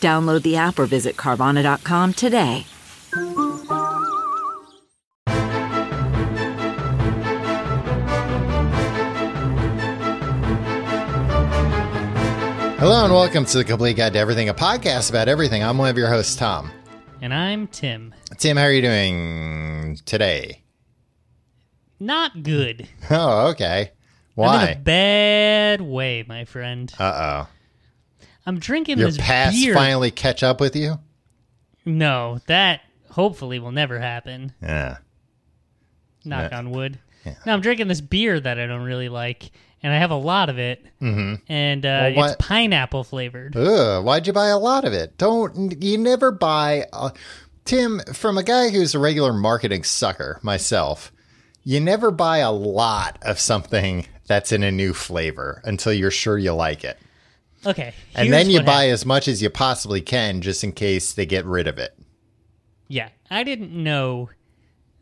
Download the app or visit Carvana.com today. Hello and welcome to the Complete Guide to Everything, a podcast about everything. I'm one of your hosts, Tom. And I'm Tim. Tim, how are you doing today? Not good. Oh, okay. I'm in Why? a bad way, my friend. Uh I'm drinking. Your this past beer. finally catch up with you? No, that hopefully will never happen. Yeah. Knock Yeah. on wood. No, I'm drinking this beer that I don't really like, and I have a lot of it. Mm-hmm. And uh, Well, what- it's pineapple flavored. Ugh, why'd you buy a lot of it? Don't you never buy a, Tim from a guy who's a regular marketing sucker myself. You never buy a lot of something that's in a new flavor until you're sure you like it. Okay. And then you buy happened. as much as you possibly can just in case they get rid of it. Yeah, I didn't know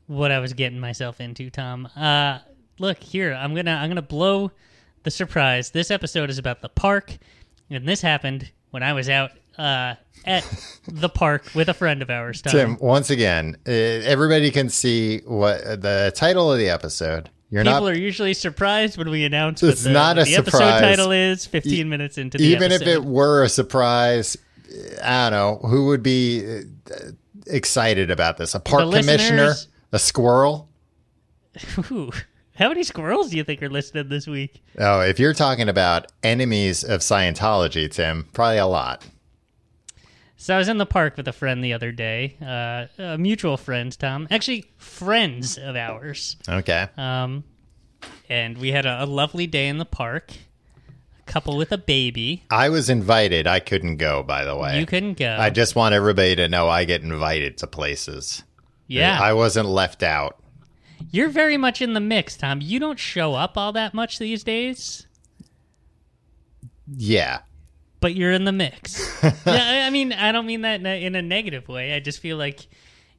what I was getting myself into, Tom. Uh, look here, I'm gonna I'm gonna blow the surprise. This episode is about the park, and this happened when I was out uh, at the park with a friend of ours. Tom. Tim, once again, uh, everybody can see what the title of the episode. You're People not are usually surprised when we announce It's the, not a the episode title is. Fifteen minutes into the even if it were a surprise. I don't know who would be uh, excited about this. A park The commissioner, a squirrel. Ooh, how many squirrels do you think are listening this week? Oh, if you're talking about enemies of Scientology, Tim, probably a lot. So I was in the park with a friend the other day, uh, a mutual friend, Tom. Actually, friends of ours. Okay. Um, and we had a, a lovely day in the park. A couple with a baby. I was invited. I couldn't go, by the way. You couldn't go. I just want everybody to know I get invited to places. yeah, I wasn't left out. you're very much in the mix, Tom. You don't show up all that much these days, Yeah. But you're in the mix. yeah, I- mean, I don't mean that in a, negative way. I just feel like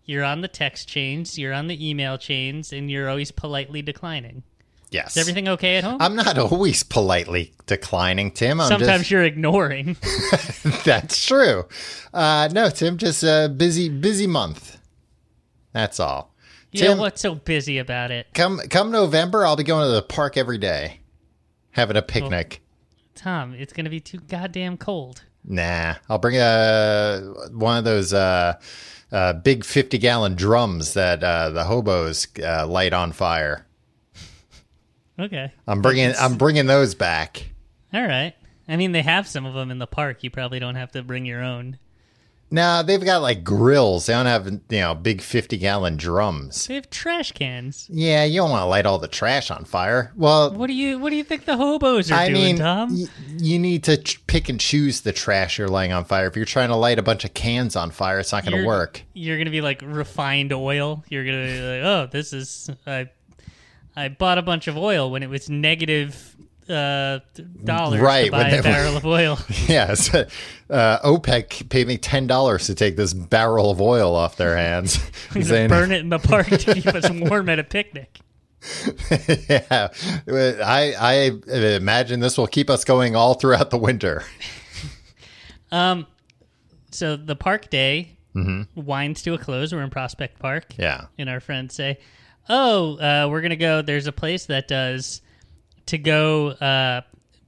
you're on the text chains, you're on the email chains, and you're always politely declining. Yes. Is everything okay at home? I'm not always politely declining, Tim. I'm Sometimes just, you're ignoring. that's true. Uh, no, Tim, just a busy, busy month. That's all. yeah, Tim, what's so busy about it? come come November, I'll be going to the park every day, having a picnic. Tom, it's going to be too goddamn cold. Nah, I'll bring a one of those uh, uh, big fifty gallon drums that uh, the hobos uh, light on fire. Okay. I'm bringing I'm bringing those back. All right. I mean, they have some of them in the park. You probably don't have to bring your own. Now they've got like grills. They don't have you know big fifty gallon drums. They have trash cans. Yeah, you don't want to light all the trash on fire. Well, What do you What do you think the hobos are I doing, mean, Tom? y- you need to ch- pick and choose the trash you're laying on fire. If you're trying to light a bunch of cans on fire, it's not going to work. You're gonna be like refined oil. You're gonna be like, oh, this is I. I bought a bunch of oil when it was negative uh, dollars Right, to buy a barrel of oil. Yes, uh, OPEC paid me ten dollars to take this barrel of oil off their hands. I'm gonna burn it in the park to keep us warm at a picnic. yeah, I I imagine this will keep us going all throughout the winter. Um, so the park day winds to a close. We're in Prospect Park. Mm-hmm. Yeah. And our friends say, "Oh, uh, we're gonna go. There's a place that does to go uh,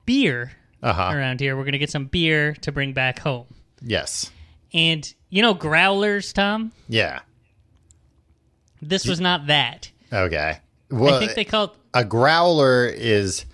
beer Uh huh. around here. We're gonna get some beer to bring back home." Yes. And you know growlers, Tom. Yeah. This was not that. Okay. Well, I think they called. a growler is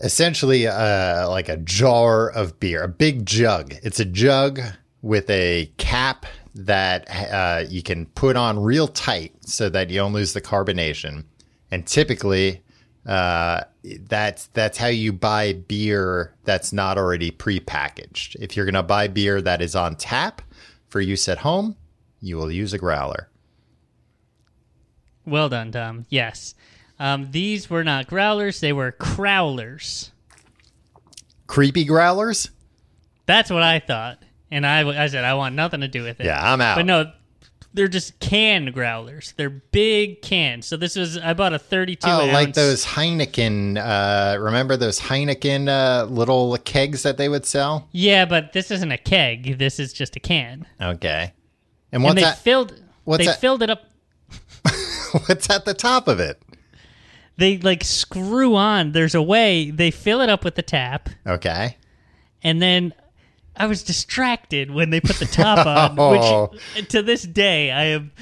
essentially uh, like a jar of beer, a big jug. It's a jug with a cap that uh, you can put on real tight so that you don't lose the carbonation. And typically, uh, that's that's how you buy beer that's not already prepackaged. If you're going to buy beer that is on tap For use at home, you will use a growler. Well done, Tom. Yes. Um, these were not growlers, they were crowlers. Creepy growlers? That's what I thought. And I, I said, I want nothing to do with it. Yeah, I'm out. But no, they're just canned growlers. They're big cans. So this was, I bought a 32 Oh, ounce. like those Heineken. Uh, remember those Heineken uh, little kegs that they would sell? Yeah, but this isn't a keg. This is just a can. Okay. And and they that? filled, what's they that- filled it up. what's at the top of it? They like screw on. There's a way they fill it up with the tap. Okay. and then I was distracted when they put the top on, Oh. which to this day I am.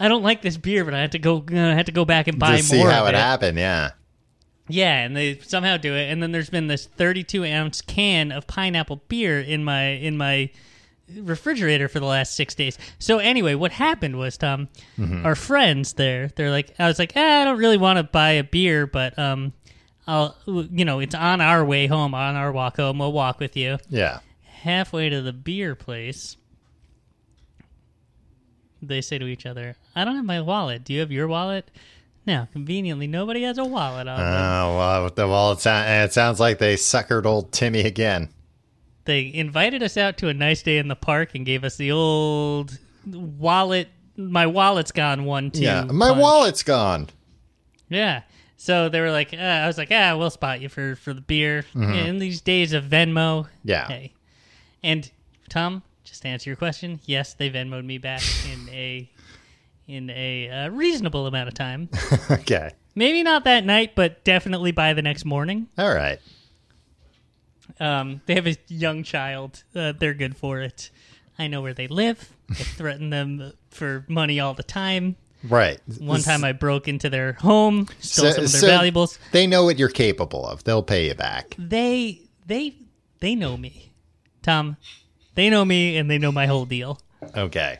I don't like this beer, but I had to go. I had to go back and buy to see more how it it. happened. Yeah. Yeah, and they somehow do it. And then there's been this 32 ounce can of pineapple beer in my in my refrigerator for the last six days. So anyway, what happened was Tom, Mm-hmm. our friends there, they're like, I was like, eh, I don't really want to buy a beer, but um, I'll you know it's on our way home, on our walk home, we'll walk with you Yeah. Halfway to the beer place, they say to each other, I don't have my wallet. Do you have your wallet? No, conveniently, nobody has a wallet on them. Oh well, the- well, it, it sounds like they suckered old Timmy again. They invited us out to a nice day in the park and gave us the old wallet. My wallet's gone one, two. Yeah, my punch. wallet's gone. Yeah. So they were like, uh, I was like, ah, we'll spot you for, for the beer. In these days of Venmo. Mm-hmm. Yeah. Hey. And Tom, just to answer your question, yes, they Venmoed me back in a in a uh, reasonable amount of time. okay. Maybe not that night, but definitely by the next morning. All right. Um, they have a young child. Uh, they're good for it. I know where they live. I threaten them for money all the time. Right. One time I broke into their home, stole So- some of their so valuables. They know what you're capable of. They'll pay you back. They they they know me. Tom, they know me and they know my whole deal. Okay.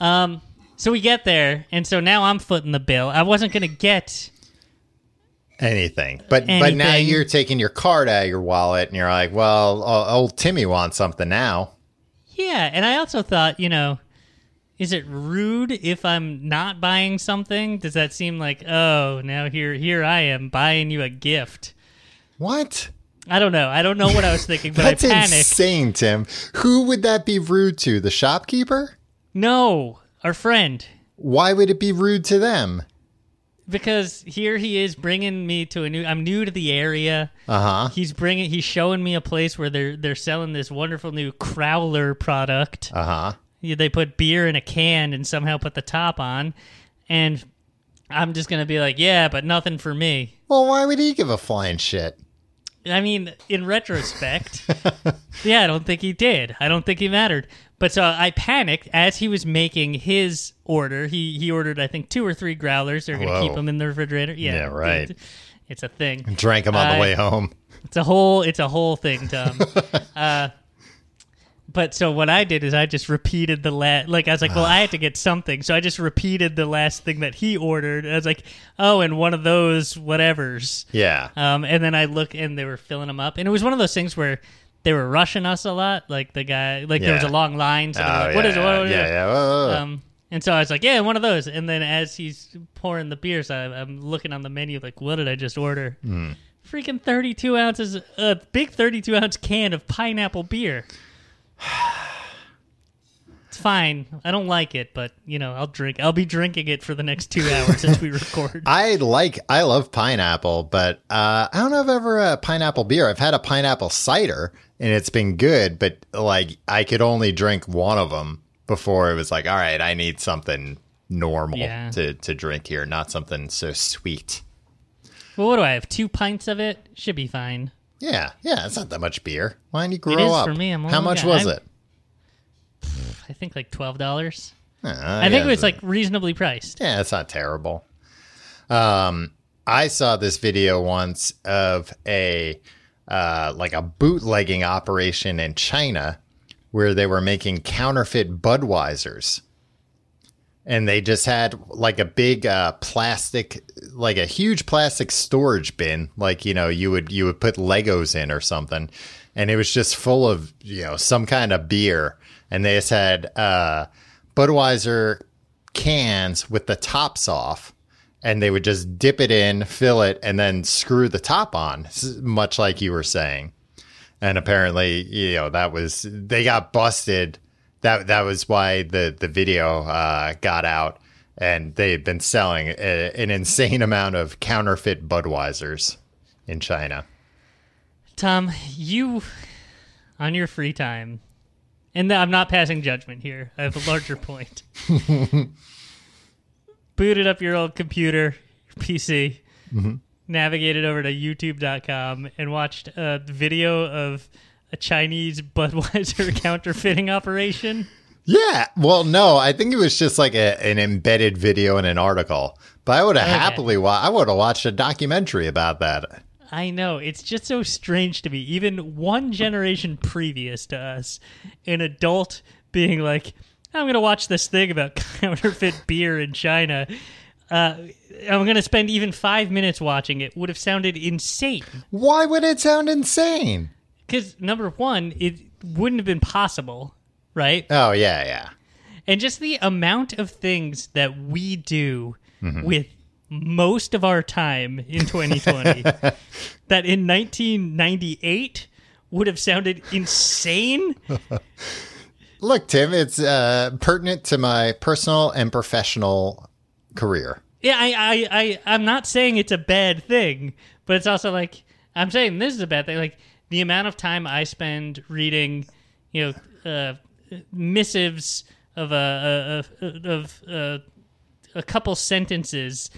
Um so we get there and so now I'm footing the bill. I wasn't going to get Anything. But but now Anything. you're taking your card out of your wallet and you're like, well, o- old Timmy wants something now. Yeah, and I also thought, you know, is it rude if I'm not buying something? Does that seem like, oh, now here here I am buying you a gift? What? I don't know. I don't know what I was thinking, but I That's panicked. insane, Tim. Who would that be rude to? The shopkeeper? No, our friend. Why would it be rude to them? Because here he is bringing me to a new. I'm new to the area. Uh huh. He's bringing. He's showing me a place where they're they're selling this wonderful new Crowler product. Uh huh. They put beer in a can and somehow put the top on, and I'm just gonna be like, yeah, but nothing for me. Well, why would he give a flying shit? I mean, in retrospect, yeah, I don't think he did. I don't think he mattered. But so I panicked as he was making his order. He he ordered, I think, two or three growlers. They're going to keep them in the refrigerator. Yeah, Yeah, right. it- it's a thing. Drank them on I- the way home. It's a whole. It's a whole thing, Tom. uh, but so what I did is I just repeated the last. Like I was like, well, I had to get something, so I just repeated the last thing that he ordered. I was like, oh, and one of those whatevers. Yeah. Um, and then I look and they were filling them up, and it was one of those things where they were rushing us a lot. Like the guy, like there was a long line. So Oh, like, what yeah, is it? What, what yeah, yeah. Um, and so I was like, yeah, one of those. And then as he's pouring the beers, I, I'm looking on the menu like, what did I just order? Hmm. Freaking 32 ounces, a big 32 ounce can of pineapple beer. It's fine. I don't like it, but you know, I'll drink. I'll be drinking it for the next two hours as we record. I like, I love pineapple, but uh, I don't know if I've ever had pineapple beer. I've had a pineapple cider and it's been good, but like I could only drink one of them before it was like, all right, I need something normal Yeah. to, to drink here, not something so sweet. well, what do I have? Two pints of it should be fine. Yeah, yeah, it's not that much beer. Why didn't you grow It is up? for me. I'm How much guy. was I'm- it? I think like twelve dollars. Uh, I think it was like reasonably priced. Yeah, it's not terrible. Um, I saw this video once of a uh, like a bootlegging operation in China where they were making counterfeit Budweisers. And they just had like a big uh, plastic, like a huge plastic storage bin, like you know you would you would put Legos in or something, and it was just full of you know some kind of beer, and they just had uh, Budweiser cans with the tops off. And they would just dip it in, fill it, and then screw the top on, much like you were saying and apparently you know that was they got busted that that was why the the video uh, got out and they had been selling a, an insane amount of counterfeit budweisers in china Tom, you on your free time, and I'm not passing judgment here. I have a larger point. Booted up your old computer, PC, navigated over to YouTube.com, and watched a video of a Chinese Budweiser counterfeiting operation. yeah well no i think it was just like a, an embedded video in an article but i would have Okay. happily wa- i would have watched a documentary about that I know. It's just so strange to me. Even one generation previous to us, an adult being like, I'm going to watch this thing about counterfeit beer in China. Uh, I'm going to spend even five minutes watching it would have sounded insane. why would it sound insane Because, number one, it wouldn't have been possible, right? oh yeah yeah And just the amount of things that we do with most of our time in 2020 that in 1998 would have sounded insane. look tim it's uh, pertinent to my personal and professional career Yeah, I, I, I, I'm not saying it's a bad thing, but it's also like I'm saying this is a bad thing. Like the amount of time I spend reading, you know, uh, missives of a, a, a of uh, a couple sentences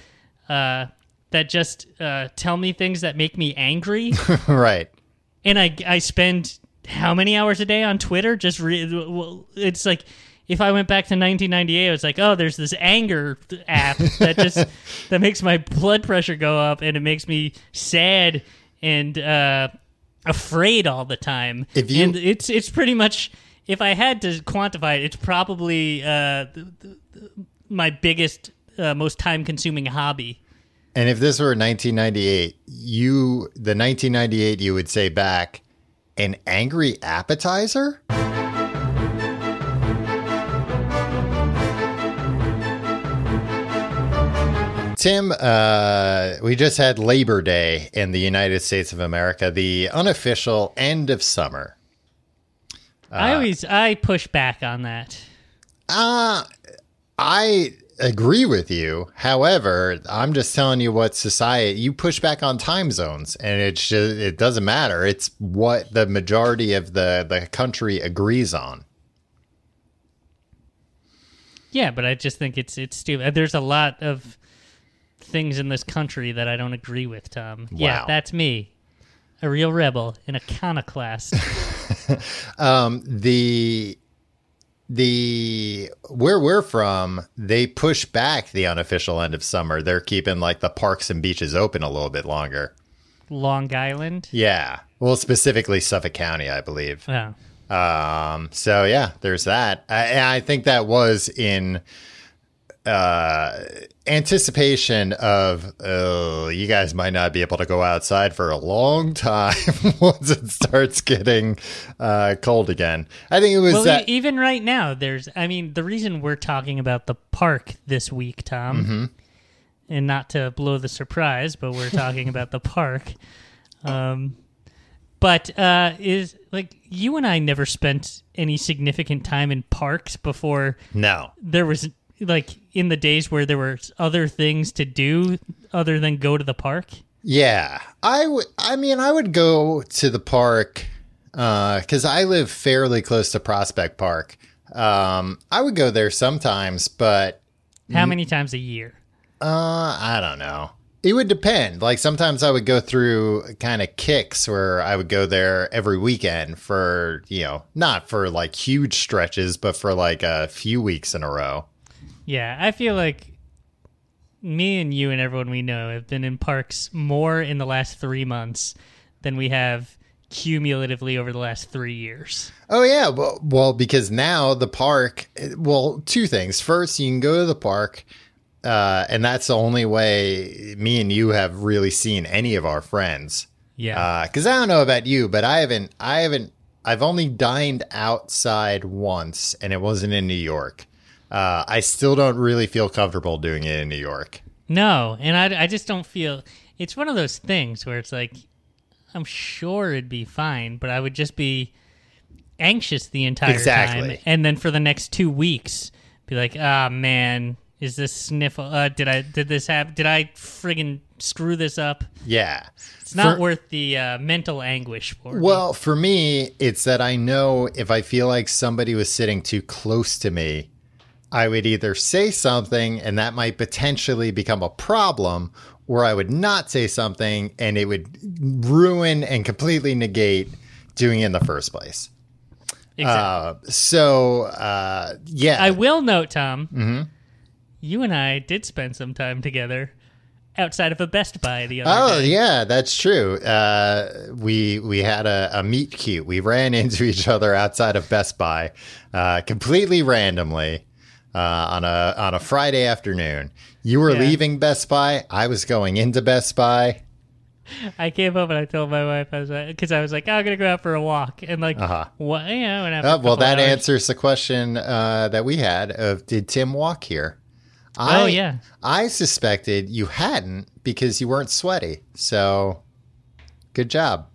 uh, that just uh, tell me things that make me angry, right. And I I spend how many hours a day on Twitter? Just re- well, it's like if I went back to 1998 I was like oh there's this anger app that just that makes my blood pressure go up and it makes me sad. And uh, afraid all the time If you- and it's it's pretty much if I had to quantify it it's probably uh, th- th- th- my biggest uh, most time consuming hobby And if this were 1998, you the 1998 you would say back an angry appetizer? Tim, uh, we just had Labor Day in the United States of America, the unofficial end of summer. I always I push back on that Uh, I agree with you. However, I'm just telling you what society you push back on time zones, and it's just it doesn't matter. It's what the majority of the the country agrees on. Yeah, but I just think it's it's stupid. There's a lot of things in this country that I don't agree with, Tom. Yeah, that's me. A real rebel, in an iconoclast. Um, the the where we're from, they push back the unofficial end of summer. They're keeping like the parks and beaches open a little bit longer. Long Island. Yeah, well, specifically Suffolk County, I believe. Oh. Um, so yeah, there's that. I, I think that was in uh, anticipation of, oh, you guys might not be able to go outside for a long time once it starts getting uh, cold again. I think it was Well, that. even right now, there's. I mean, the reason we're talking about the park this week, Tom, Mm-hmm. and not to blow the surprise, but we're talking about the park. Um, but uh, is like you and I never spent any significant time in parks before no. there was like in the days where there were other things to do other than go to the park. Yeah, I would. I mean, I would go to the park because I live fairly close to Prospect Park. Um, I would go there sometimes, but How many times a year? Uh, I don't know. It would depend. Like sometimes I would go through kind of kicks where I would go there every weekend for, you know, not for like huge stretches, but for like a few weeks in a row. Yeah, I feel like me and you and everyone we know have been in parks more in the last three months than we have cumulatively over the last three years. Oh yeah, well, well because now the park, well, two things. First, you can go to the park uh, and that's the only way me and you have really seen any of our friends. Yeah. Because I don't know about you, but I haven't. I haven't. I've only dined outside once, and it wasn't in New York. Uh, I still don't really feel comfortable doing it in New York. No, and I, I just don't feel it's one of those things where it's like I'm sure it'd be fine, but I would just be anxious the entire Exactly. time, and then for the next two weeks, be like, ah man, is this sniffle? Uh, did I did this have? Did I friggin' screw this up? Yeah, It's not For- worth the uh, mental anguish for. me. Well, for me, it's that I know if I feel like somebody was sitting too close to me, I would either say something and that might potentially become a problem, or I would not say something and it would ruin and completely negate doing it in the first place. exactly. Uh, so, uh, yeah. I will note, Tom. Mm-hmm. You and I did spend some time together outside of a Best Buy the other day. Oh day. yeah, that's true. Uh, we we had a, a meet cute. We ran into each other outside of Best Buy, uh, completely randomly uh, on a on a Friday afternoon. You were Yeah. leaving Best Buy. I was going into Best Buy. I came home and I told my wife I was because I was like, oh, I'm gonna go out for a walk and like, Uh-huh. what? You know, and Oh, well, that hours- answers the question uh, that we had of did Tim walk here? I, Oh, yeah. I suspected you hadn't because you weren't sweaty. So, good job.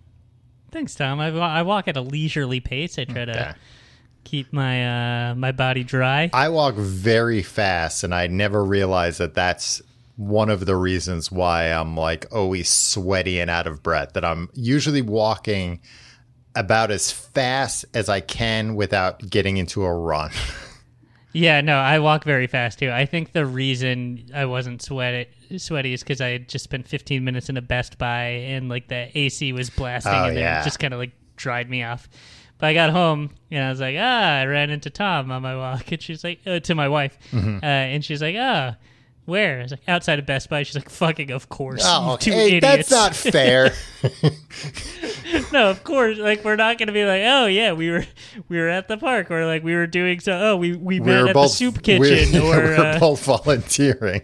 Thanks, Tom. I, I walk at a leisurely pace. I try to Okay. Keep my uh, my body dry. I walk very fast, and I never realize that that's one of the reasons why I'm like always sweaty and out of breath. That I'm usually walking about as fast as I can without getting into a run. Yeah, no, I walk very fast too. I think the reason I wasn't sweaty sweaty is because I had just spent 15 minutes in a Best Buy and like the AC was blasting Oh, and then yeah. it just kind of like dried me off. But I got home and I was like, ah, I ran into Tom on my walk, and she's like, uh, to my wife, Mm-hmm. uh, and she's like, ah. Where? I was like, outside of Best Buy. She's like, fucking, of course. Oh, two hey, idiots. that's not fair. no, of course. Like, we're not going to be like, oh, yeah, we were we were at the park, or like we were doing so. Oh, we, we we met at both the soup kitchen, we or were uh, both volunteering.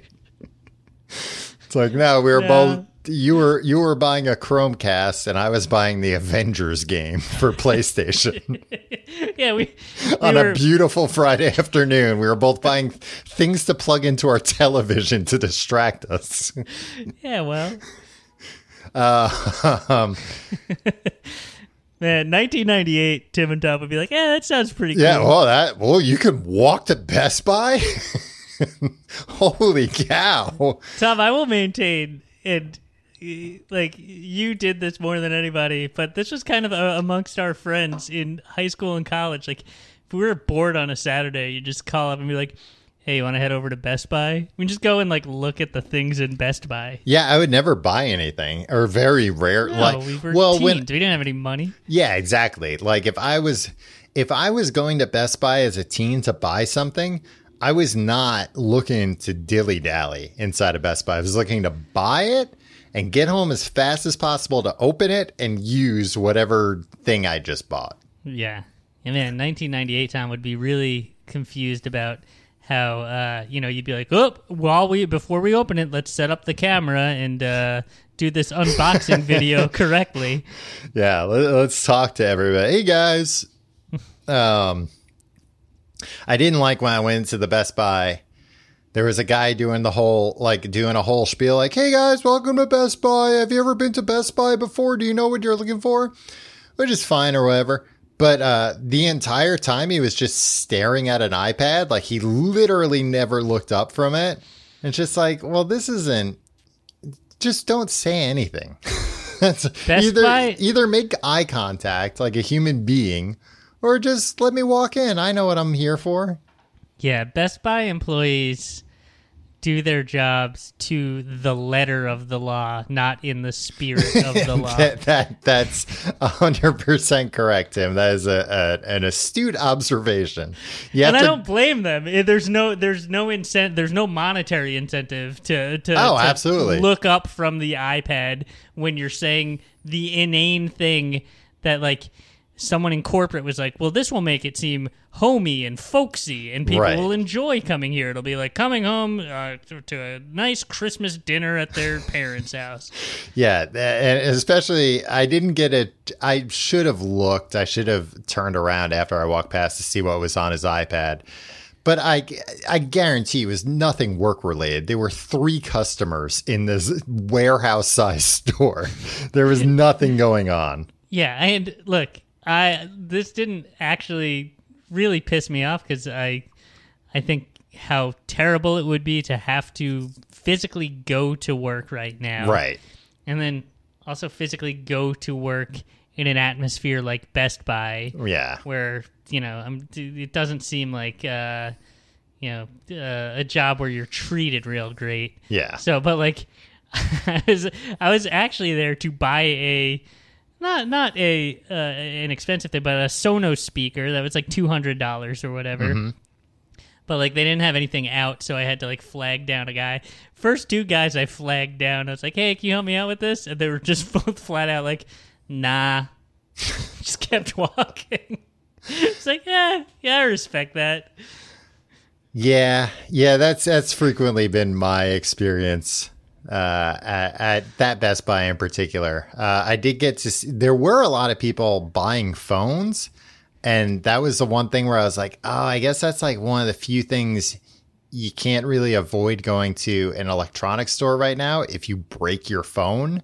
It's like no, we were both. You were you were buying a Chromecast, and I was buying the Avengers game for PlayStation. yeah, we, we on were, a beautiful Friday afternoon. We were both buying things to plug into our television to distract us. yeah, well, Uh, um, man, 1998, Tim and Tom would be like, yeah, that sounds pretty cool. yeah, well, that well, you can walk to Best Buy. Holy cow! Tom, I will maintain, and like you did this more than anybody, but this was kind of uh, amongst our friends in high school and college. Like, if we were bored on a Saturday, you just call up and be like, "Hey, you want to head over to Best Buy?" We just go and like look at the things in Best Buy. Yeah, I would never buy anything, or very rare. No, like, we were well, teens. when we didn't have any money. Yeah, exactly. Like if I was if I was going to Best Buy as a teen to buy something, I was not looking to dilly dally inside of Best Buy. I was looking to buy it and get home as fast as possible to open it and use whatever thing I just bought. Yeah. And man, 1998 Tom would be really confused about how uh, you know you'd be like, oh, while we before we open it, let's set up the camera and uh, do this unboxing video correctly. Yeah, let, us talk to everybody. Hey guys. um I didn't like when I went to the Best Buy. There was a guy doing the whole like doing a whole spiel like, "Hey guys, welcome to Best Buy. Have you ever been to Best Buy before? Do you know what you're looking for?" Which is fine or whatever. But uh, the entire time he was just staring at an iPad, like he literally never looked up from it. And it's just like, well, this isn't. Just don't say anything. That's Best either Buy- either make eye contact like a human being, or just let me walk in. I know what I'm here for. Yeah, Best Buy employees do their jobs to the letter of the law, not in the spirit of the law. That, that that's hundred percent correct, Tim. That is a, a an astute observation. You and I don't blame them. Eh, There's no, there's no incentive there's no monetary incentive to, to, Oh, to absolutely. look up from the iPad when you're saying the inane thing that like someone in corporate was like, "Well, this will make it seem homey and folksy, and people Right. will enjoy coming here. It'll be like coming home uh, to, a nice Christmas dinner at their parents' house." Yeah, and especially I didn't get it. I should have looked. I should have turned around after I walked past to see what was on his iPad. But I, I guarantee it was nothing work related. There were three customers in this warehouse sized store. There was nothing going on. Yeah, and look, I this didn't actually really piss me off because I, I think how terrible it would be to have to physically go to work right now, Right. and then also physically go to work in an atmosphere like Best Buy, Yeah. where you know I'm, it doesn't seem like uh, you know uh, a job where you're treated real great. Yeah. So, but like, I was I was actually there to buy a not not a uh, an expensive thing, but a Sonos speaker that was like two hundred dollars or whatever. But like they didn't have anything out, so I had to like flag down a guy. First two guys I flagged down. I was like, "Hey, can you help me out with this?" And they were just both flat out like, "Nah." just kept walking. it's like, yeah, yeah, I respect that. Yeah, yeah, that's that's frequently been my experience uh, at, at that Best Buy in particular. Uh, I did get to see, there were a lot of people buying phones, and that was the one thing where I was like, oh, I guess that's like one of the few things you can't really avoid going to an electronics store right now if you break your phone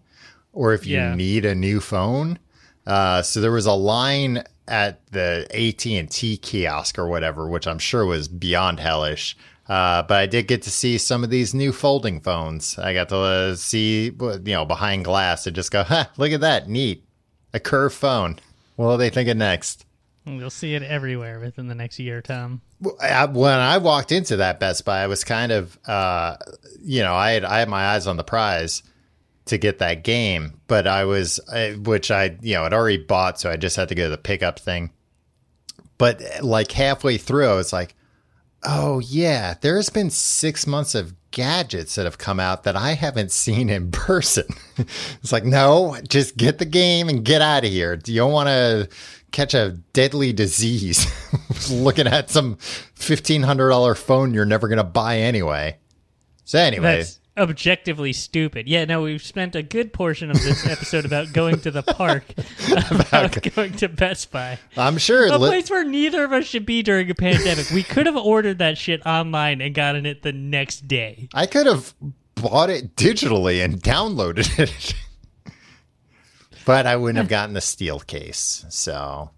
or if you Yeah. need a new phone. Uh, so there was a line at the AT and T kiosk or whatever, which I'm sure was beyond hellish. Uh, but I did get to see some of these new folding phones. I got to uh, see, you know, behind glass and just go, huh, look at that, neat, a curved phone. What are they thinking next? You'll see it everywhere within the next year, Tom. When I walked into that Best Buy, I was kind of, uh, you know, I had I had my eyes on the prize to get that game, but I was, which I, you know, had already bought, so I just had to go to the pickup thing. But like halfway through, I was like, oh yeah, there's been six months of gadgets that have come out that I haven't seen in person. it's like, no, just get the game and get out of here. You don't want to catch a deadly disease looking at some $1,500 phone you're never going to buy anyway. So, anyway, That's objectively stupid. Yeah, no, we've spent a good portion of this episode about going to the park, about going to Best Buy. I'm sure. A li- place where neither of us should be during a pandemic. We could have ordered that shit online and gotten it the next day. I could have bought it digitally and downloaded it. but I wouldn't have gotten the steel case. So,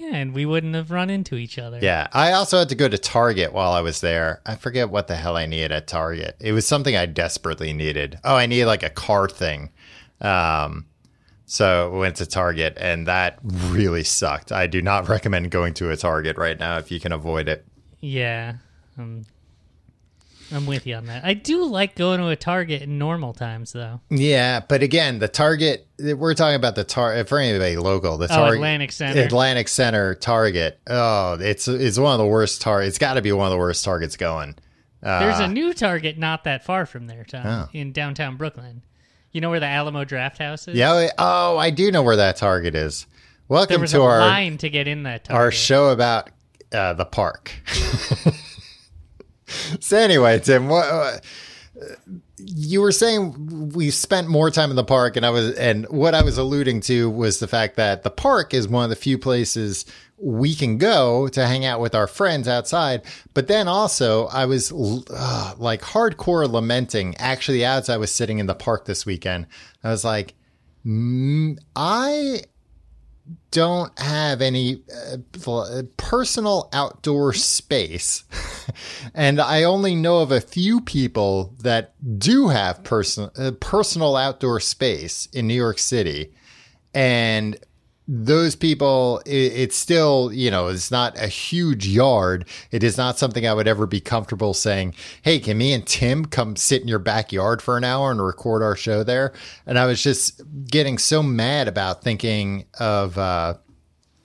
Yeah, and we wouldn't have run into each other. yeah. I also had to go to Target while I was there. I forget what the hell I needed at Target. It was something I desperately needed. Oh, I needed like a car thing. Um, so went to Target and that really sucked. I do not recommend going to a Target right now if you can avoid it. Yeah. Um, I'm with you on that. I do like going to a Target in normal times, though. Yeah, but again, the Target we're talking about the Target for anybody local. The Oh, Target Atlantic Center. Atlantic Center Target. Oh, it's it's one of the worst tar. It's got to be one of the worst Targets going. Uh, There's a new Target not that far from there, Tom, Oh. in downtown Brooklyn. You know where the Alamo Draft House is? yeah. Oh, I do know where that Target is. Welcome to our line to get in that Target. our show about uh, the park. so anyway, Tim, what, uh, you were saying we spent more time in the park, and I was, and what I was alluding to was the fact that the park is one of the few places we can go to hang out with our friends outside. But then also, I was uh, like hardcore lamenting. Actually, as I was sitting in the park this weekend, I was like, I don't have any uh, personal outdoor space. and I only know of a few people that do have person, uh, personal outdoor space in New York City. And those people, it, it's still, you know, it's not a huge yard. It is not something I would ever be comfortable saying, Hey, can me and Tim come sit in your backyard for an hour and record our show there? And I was just getting so mad about thinking of, uh,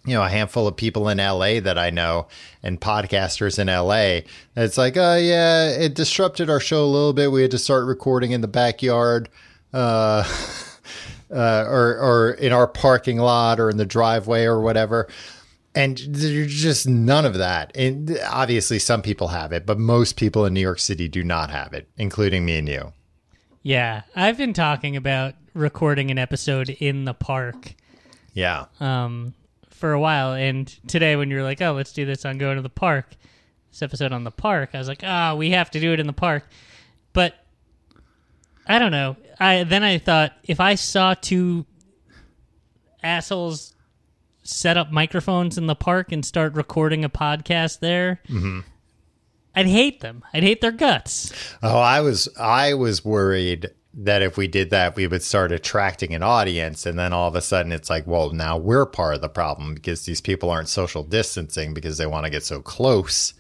you know, a handful of people in LA that I know and podcasters in LA. It's like, oh, yeah, it disrupted our show a little bit. We had to start recording in the backyard. Uh, uh, or or in our parking lot or in the driveway or whatever. And there's just none of that. And obviously, some people have it, but most people in New York City do not have it, including me and you. Yeah, I've been talking about recording an episode in the park Yeah. um, for a while, and today when you were like, "Oh, let's do this on going to the park," this episode on the park, I was like, "Ah, we have to do it in the park," but I don't know. I then I thought if I saw two assholes set up microphones in the park and start recording a podcast there. Mm-hmm. I'd hate them. I'd hate their guts. Oh, I was I was worried that if we did that, we would start attracting an audience, and then all of a sudden, it's like, well, now we're part of the problem because these people aren't social distancing because they want to get so close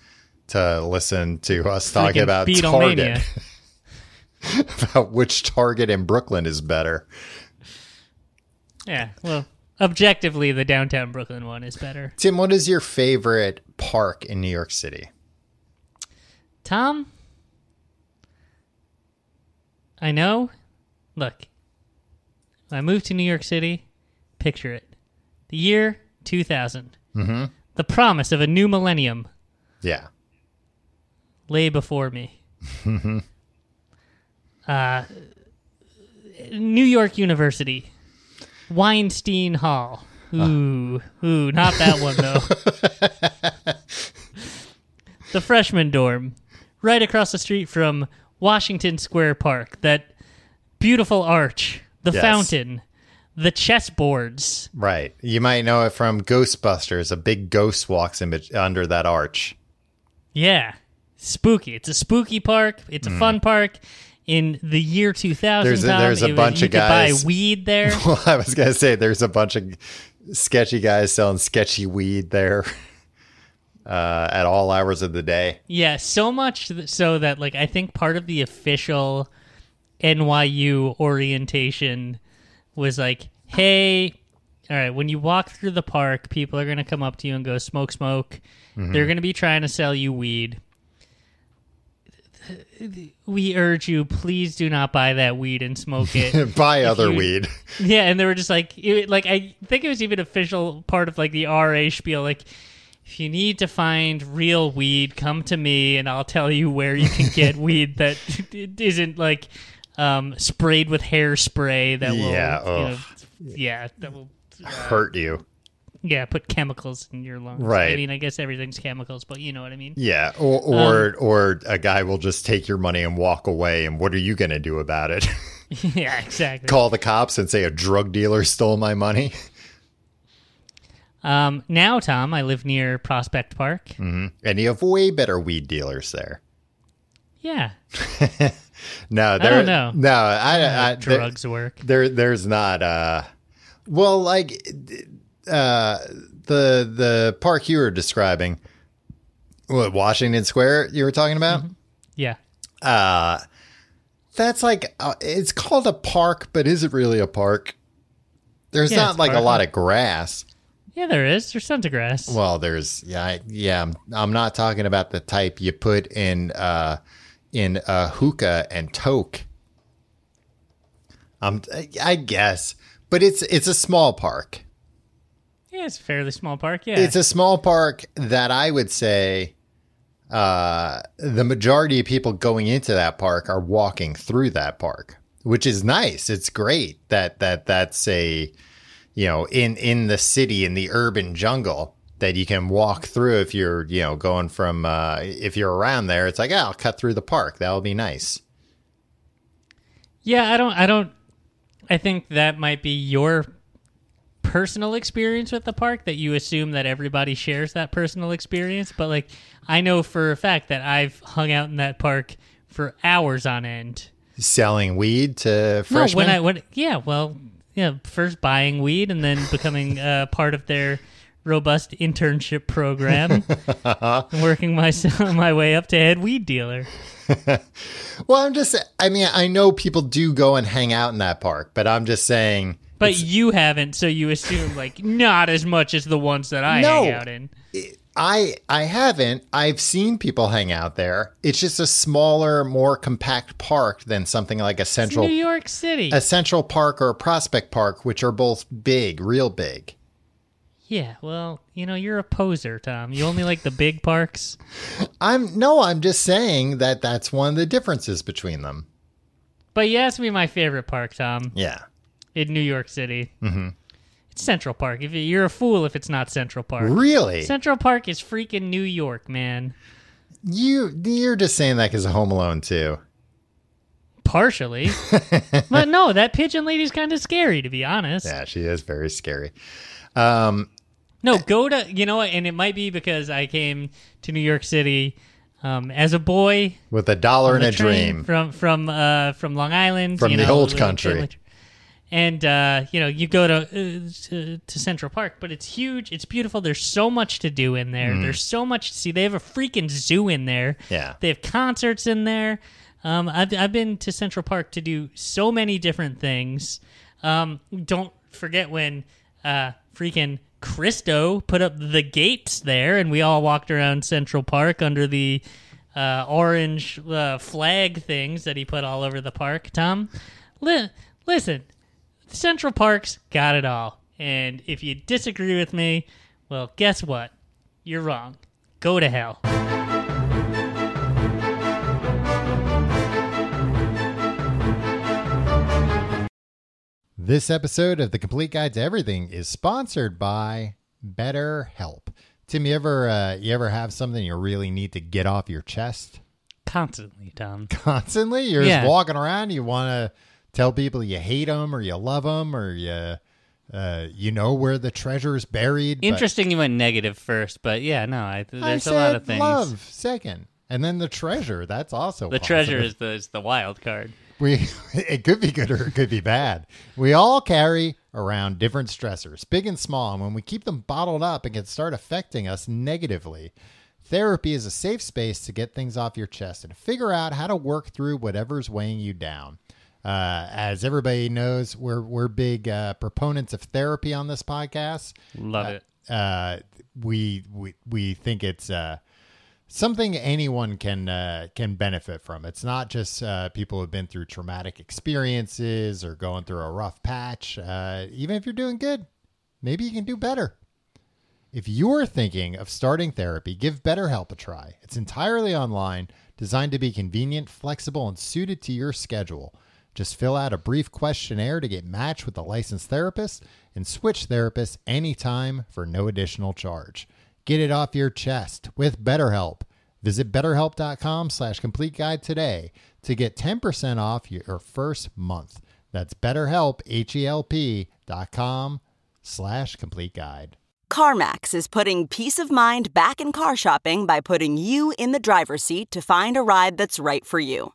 to listen to us talking about. Target, about which Target in Brooklyn is better. Yeah, well, objectively, the downtown Brooklyn one is better. Tim, what is your favorite park in New York City? Tom, I know. Look, I moved to New York City, picture it. The year 2000. Mm-hmm. The promise of a new millennium Yeah, lay before me. uh, New York University, Weinstein Hall. Ooh, ooh, not that one though. the freshman dorm, right across the street from Washington Square Park. That beautiful arch, the Yes. fountain, the chessboards. right. You might know it from Ghostbusters. A big ghost walks in under that arch. Yeah, spooky. It's a spooky park. It's a fun park. In the year 2000, Mm. There's a- Tom, there's a was- bunch you of guys- buy weed there. Well, I was gonna say there's a bunch of sketchy guys selling sketchy weed there uh, at all hours of the day. Yeah, so much th- so that like I think part of the official NYU orientation was like, "Hey, all right, when you walk through the park, people are going to come up to you and go smoke smoke. They're going to be trying to sell you weed. We urge you, please do not buy that weed and smoke it. Buy other you- weed. Yeah, and they were just like, it, like I think it was even official part of like the RA spiel. Like, if you need to find real weed, come to me, and I'll tell you where you can get weed that isn't like um, sprayed with hairspray. That will, Yeah, you know, yeah, that will, Hurt you. Yeah, put chemicals in your lungs. Right. I mean, I guess everything's chemicals, but you know what I mean. Yeah, or or, or a guy will just take your money and walk away. And what are you gonna do about it? yeah, exactly. Call the cops and say a drug dealer stole my money? Um, now, Tom, I live near Prospect Park. And you have way better weed dealers there. Yeah, No, there. know. No, I, I there- drugs work. there there's not uh well like uh the the park you were describing what washington square you were talking about? Yeah. uh that's like uh, it's called a park but is it really a park? There's Yeah, not like a lot of grass. Yeah, there is. There's tons of grass. well there's yeah I, yeah I'm, I'm not talking about the type you put in uh in uh hookah and toke um i guess but it's it's a small park yeah, it's a fairly small park. Yeah. It's a small park that I would say uh, the majority of people going into that park are walking through that park, which is nice. It's great that that that's a you know in in the city in the urban jungle that you can walk through if you're you know going from uh, if you're around there. It's like oh, I'll cut through the park. That'll be nice. yeah, I don't I don't I think that might be your personal experience with the park that you assume that everybody shares that personal experience, but like I know for a fact that I've hung out in that park for hours on end. Selling weed to freshmen. No, when I when yeah, well, yeah, first buying weed and then becoming uh, part of their robust internship program, working myself my way up to head weed dealer. well, I'm just. I mean, I know people do go and hang out in that park, but I'm just saying. But you haven't, so you assume like not as much as the ones that I No. hang out in. I I haven't. I've seen people hang out there. It's just a smaller, more compact park than something like a It's Central New York City. a Central Park or a Prospect Park, which are both big, real big. yeah, well, you know, you're a poser, Tom. You only like the big parks. I'm no, I'm just saying that that's one of the differences between them. But you asked me my favorite park, Tom, Yeah. In New York City. Mm-hmm. It's Central Park. If you- you're a fool if it's not Central Park. Really? Central Park is freaking New York, man. You you're just saying that because of Home Alone too. Partially, but no, that pigeon lady's kind of scary, to be honest. Yeah, she is very scary. Um, No, go to you know, and it might be because I came to New York City um, as a boy with a dollar and a dream. from from uh, from Long Island, From the know, old country. village. And uh, you know, you go to, uh, to to Central Park, but it's huge. It's beautiful. There's so much to do in there. There's so much to see. They have a freaking zoo in there. Yeah. they have concerts in there. Um, I've I've been to Central Park to do so many different things. Um, don't forget when uh, freaking Christo put up the gates there, and we all walked around Central Park under the uh, orange uh, flag things that he put all over the park. Tom, li- listen, Central Park's got it all, and if you disagree with me, well, guess what? You're wrong. Go to hell. This episode of the Complete Guide to Everything is sponsored by BetterHelp. Tim, you ever uh, you ever have something you really need to get off your chest Constantly, Tom. constantly? You're Yeah. just walking around. You want to tell people you hate them or you love them or you uh, you know where the treasure is buried. Interesting you went negative first, but yeah, no, I, there's a lot of things. love second, and then the treasure. That's also The positive. treasure is the is the wild card. We it could be good or it could be bad. We all carry around different stressors, big and small, and when we keep them bottled up, it can start affecting us negatively. Therapy is a safe space to get things off your chest and figure out how to work through whatever's weighing you down. Uh, as everybody knows, we're we're big uh, proponents of therapy on this podcast Love it. uh, we we we think it's uh, something anyone can uh, can benefit from. It's not just uh, people who've been through traumatic experiences or going through a rough patch. Uh, even if you're doing good, maybe you can do better. If you're thinking of starting therapy, give BetterHelp a try. It's entirely online, designed to be convenient, flexible, and suited to your schedule. Just fill out a brief questionnaire to get matched with a licensed therapist and switch therapists anytime for no additional charge. Get it off your chest with BetterHelp. Visit betterhelp.com slash complete guide today to get 10% off your first month. That's betterhelp, H-E-L-P dot com slash complete guide. CarMax is putting peace of mind back in car shopping by putting you in the driver's seat to find a ride that's right for you.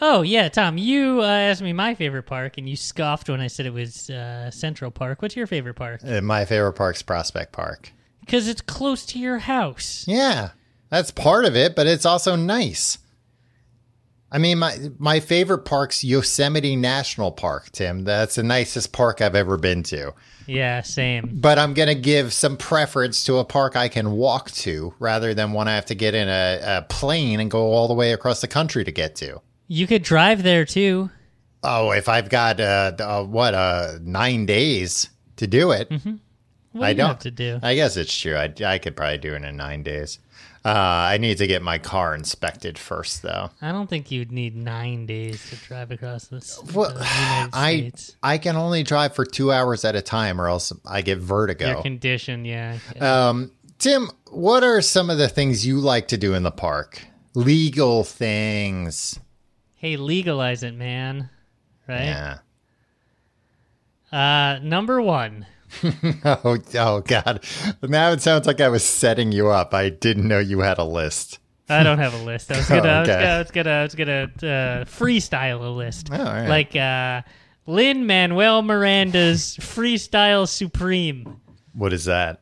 Oh yeah, Tom, you uh, asked me my favorite park, and you scoffed when I said it was uh, Central Park. What's your favorite park? Uh, my favorite park's Prospect Park. Because it's close to your house. Yeah, that's part of it, but it's also nice. I mean, my my favorite park's Yosemite National Park, Tim. That's the nicest park I've ever been to. Yeah, same. But I'm going to give some preference to a park I can walk to rather than one I have to get in a, a plane and go all the way across the country to get to. You could drive there too. Oh, if I've got, uh, uh, what, uh, nine days to do it. What I do don't. have to do? I guess it's true. I, I could probably do it in nine days. Uh, I need to get my car inspected first, though. I don't think you'd need nine days to drive across this Well, the United I States. I can only drive for two hours at a time, or else I get vertigo. Your condition, yeah. yeah. Um, Tim, what are some of the things you like to do in the park? Legal things. Hey, legalize it, man. Right? Yeah. Uh, number one. Oh, oh God. Now it sounds like I was setting you up. I didn't know you had a list. I don't have a list. I was gonna, I was Oh, Okay. gonna, I was gonna, I was gonna uh, freestyle a list, Oh, right. like uh, Lin Manuel Miranda's Freestyle Supreme. What is that?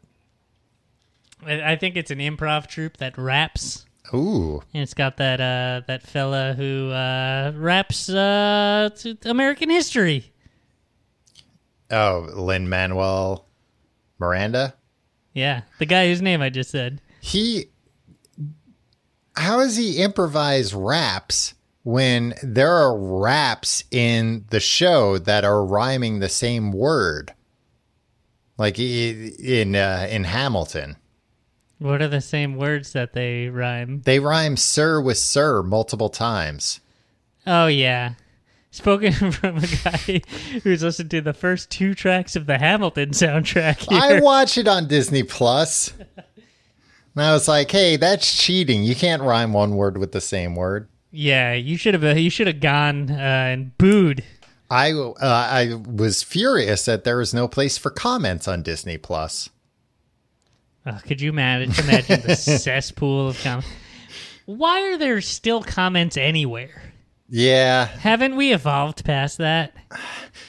I, I think it's an improv troupe that raps. Ooh. And it's got that uh, that fella who uh, raps uh, to American history. Oh, Lin Manuel Miranda. Yeah, the guy whose name I just said. He. How does he improvise raps when there are raps in the show that are rhyming the same word? Like in uh, in Hamilton, What are the same words that they rhyme? they rhyme "sir" with "sir" multiple times. Oh yeah. Spoken from a guy who's listened to the first two tracks of the Hamilton soundtrack. I here. watch it on Disney Plus. And I was like, hey, that's cheating. You can't rhyme one word with the same word. yeah, you should have you should have gone uh, and booed. I uh, I was furious that there was no place for comments on Disney Plus. Oh, could you manage imagine the cesspool of comments? Why are there still comments anywhere? Yeah, Haven't we evolved past that?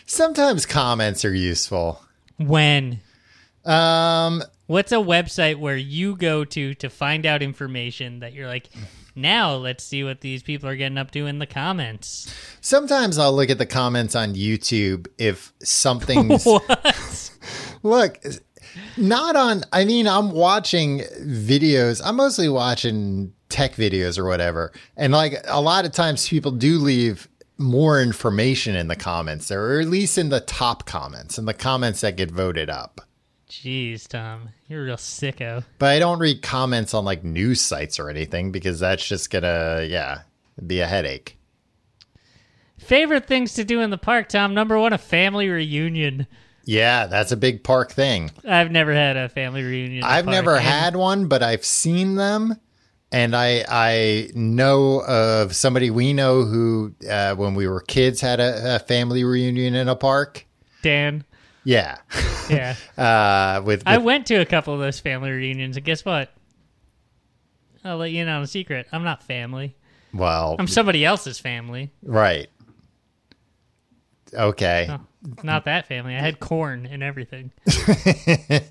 sometimes comments are useful. When? Um, What's a website where you go to to find out information that you're like, now let's see what these people are getting up to in the comments? sometimes I'll look at the comments on YouTube if something's What? Look, not on. I mean, I'm watching videos. I'm mostly watching tech videos or whatever. And like a lot of times people do leave more information in the comments there or at least in the top comments and the comments that get voted up. Jeez, Tom, you're a real sicko. But I don't read comments on like news sites or anything because that's just gonna, yeah, be a headache. Favorite things to do in the park, Tom? Number one, a family reunion. Yeah, that's a big park thing. I've never had a family reunion. I've never and had one, but I've seen them, and I I know of somebody we know who, uh, when we were kids, had a, a family reunion in a park. Dan. Yeah, Yeah, uh, with, I went to a couple of those family reunions, and guess what? I'll let you in on a secret. I'm not family. well, I'm somebody else's family. right. Okay, Oh, not that family. I had corn and everything.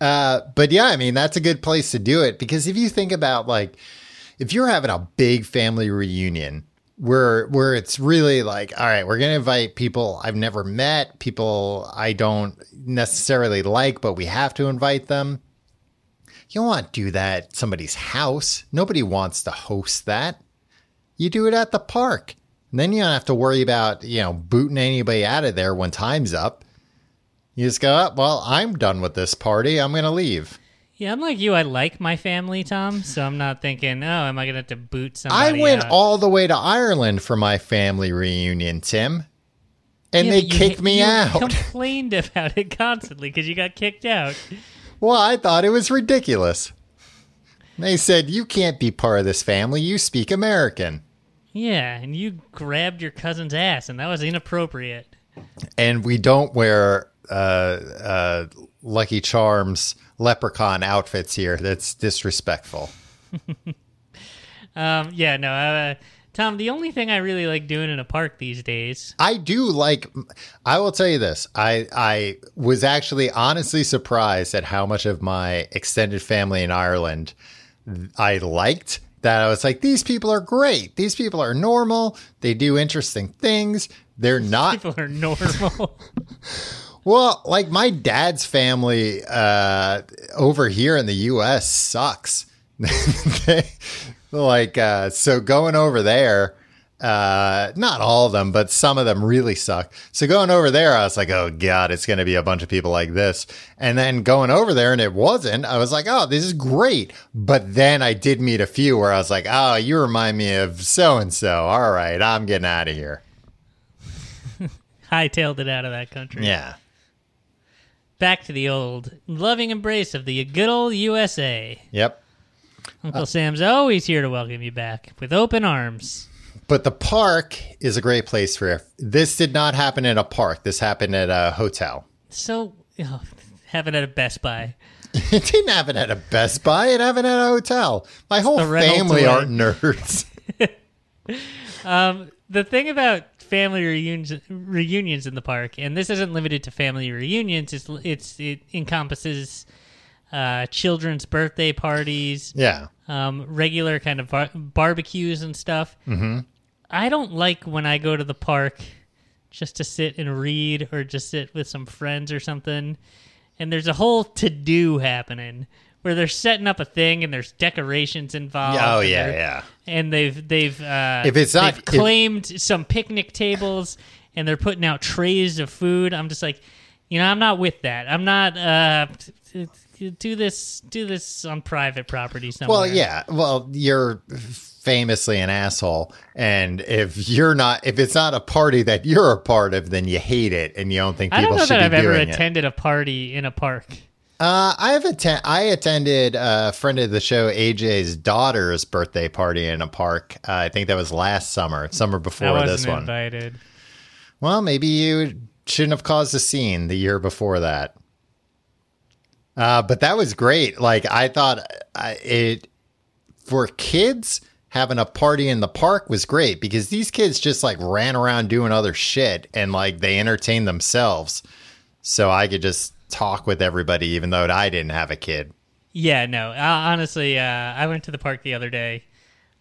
uh, but yeah, I mean that's a good place to do it because if you think about like if you're having a big family reunion where where it's really like all right we're going to invite people I've never met people I don't necessarily like but we have to invite them you don't want to do that at somebody's house nobody wants to host that you do it at the park then you don't have to worry about you know booting anybody out of there when time's up you just go oh, well I'm done with this party I'm going to leave Yeah, I'm like you. I like my family, Tom. So I'm not thinking, oh, am I gonna have to boot somebody? I went out? all the way to Ireland for my family reunion, Tim, and Yeah, they but you- kicked me you out. Complained about it constantly because you got kicked out. well, I thought it was ridiculous. They said, You can't be part of this family. You speak American. Yeah, and you grabbed your cousin's ass, and that was inappropriate. And we don't wear uh, uh, Lucky Charms leprechaun outfits here. That's disrespectful. Um, yeah, no, uh, Tom. The only thing I really like doing in a park these days. I do like. I will tell you this. I I was actually honestly surprised at how much of my extended family in Ireland I liked. That I was like, these people are great. These people are normal. They do interesting things. They're not People are normal. well. Like my dad's family uh, over here in the U.S. sucks. They- like uh, so going over there uh not all of them but some of them really suck. So going over there i was like oh god it's going to be a bunch of people like this. And then going over there and it wasn't i was like oh this is great. But then i did meet a few where i was like oh you remind me of so and so all right i'm getting out of here. Hightailed it out of that country. yeah. Back to the old loving embrace of the good old USA. yep. Uncle Sam's always here to welcome you back with open arms. But the park is a great place for this did not happen in a park this happened at a hotel So, oh, have it at a Best Buy. It didn't have it at a Best Buy. It happened at a hotel. My whole family aren't nerds. Um, the thing about family reunions reunions in the park, and this isn't limited to family reunions. It's it's it encompasses uh, children's birthday parties, yeah. um, regular kind of bar- barbecues and stuff. Mm-hmm. I don't like when I go to the park just to sit and read or just sit with some friends or something, and there's a whole to do happening where they're setting up a thing and there's decorations involved. Oh yeah, yeah. and they've they've uh, If it's not- they've if- claimed some picnic tables and they're putting out trays of food. I'm just like, you know, I'm not with that. I'm not. Uh, do this do this on private property somewhere. Well, yeah. Well, you're famously an asshole, and if you're not, if it's not a party that you're a part of, then you hate it and you don't think people should have. I don't know should that I've ever doing it. attended a party in a park. Uh, I have atten- I attended a friend of the show AJ's daughter's birthday party in a park. Uh, I think that was last summer, summer before this one. invited. Well, maybe you shouldn't have caused a scene the year before that. Uh, but that was great. Like I thought I, it for kids having a party in the park was great because these kids just like ran around doing other shit and like they entertained themselves. So I could just talk with everybody even though I didn't have a kid. Yeah, no. Uh, honestly, uh, I went to the park the other day,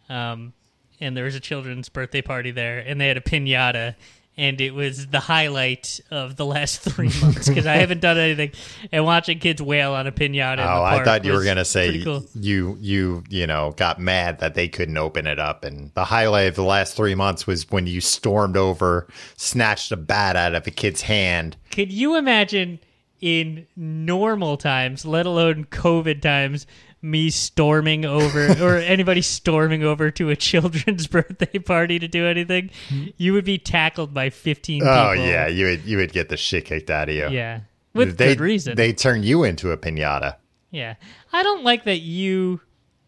um, and there was a children's birthday party there, and they had a pinata, and it was the highlight of the last three months because I haven't done anything. And watching kids wail on a pinata. Oh, I thought you were gonna say cool. you you you know got mad that they couldn't open it up, and the highlight of the last three months was when you stormed over, snatched a bat out of a kid's hand. Could you imagine in normal times, let alone COVID times, me storming over or anybody storming over to a children's birthday party to do anything? You would be tackled by 15 people. Oh yeah, you would you would get the shit kicked out of you. Yeah. With they, good reason. They turn you into a pinata. yeah. I don't like that you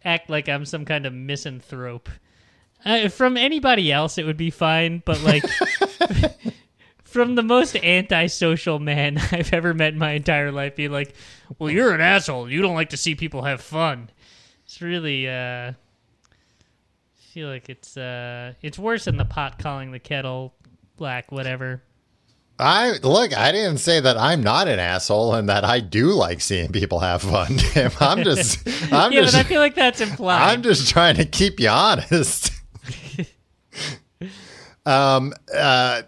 act like I'm some kind of misanthrope. Uh, from anybody else, it would be fine, but like from the most antisocial man I've ever met in my entire life, be like, "Well, you're an asshole. You don't like to see people have fun." It's really, uh, I feel like it's uh, it's worse than the pot calling the kettle black, whatever. I look. I didn't say that I'm not an asshole and that I do like seeing people have fun. Tim. I'm just. I'm yeah, just. but I feel like that's implied. I'm just trying to keep you honest. um. Uh.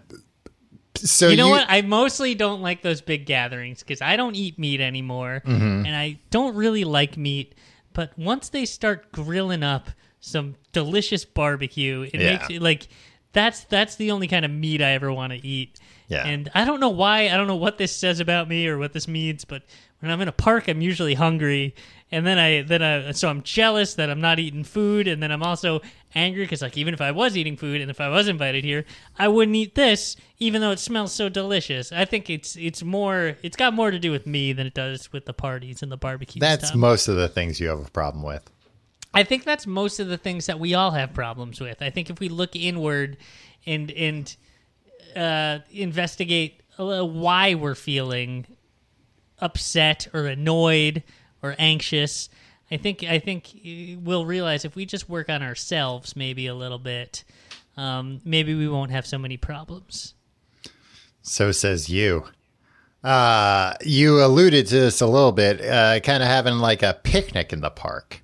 So you know what? I mostly don't like those big gatherings because I don't eat meat anymore, Mm-hmm. and I don't really like meat. But once they start grilling up some delicious barbecue, it Yeah. makes it like that's that's the only kind of meat I ever want to eat. Yeah. And I don't know why. I don't know what this says about me or what this means, but when I'm in a park, I'm usually hungry, and then I then I so I'm jealous that I'm not eating food, and then I'm also angry because like even if I was eating food and if I was invited here, I wouldn't eat this, even though it smells so delicious. I think it's it's more it's got more to do with me than it does with the parties and the barbecue. That's stuff. most of the things you have a problem with. I think that's most of the things that we all have problems with. I think if we look inward and and uh, investigate uh, why we're feeling upset or annoyed or anxious, I think I think we'll realize if we just work on ourselves maybe a little bit, um, maybe we won't have so many problems. So says you. Uh, you alluded to this a little bit, uh, kind of having like a picnic in the park,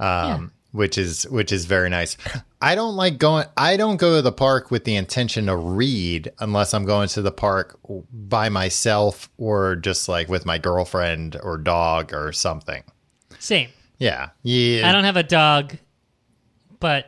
um, which is which is very nice. I don't like going. I don't go to the park with the intention to read unless I'm going to the park by myself or just like with my girlfriend or dog or something. Same. Yeah, yeah. I don't have a dog, but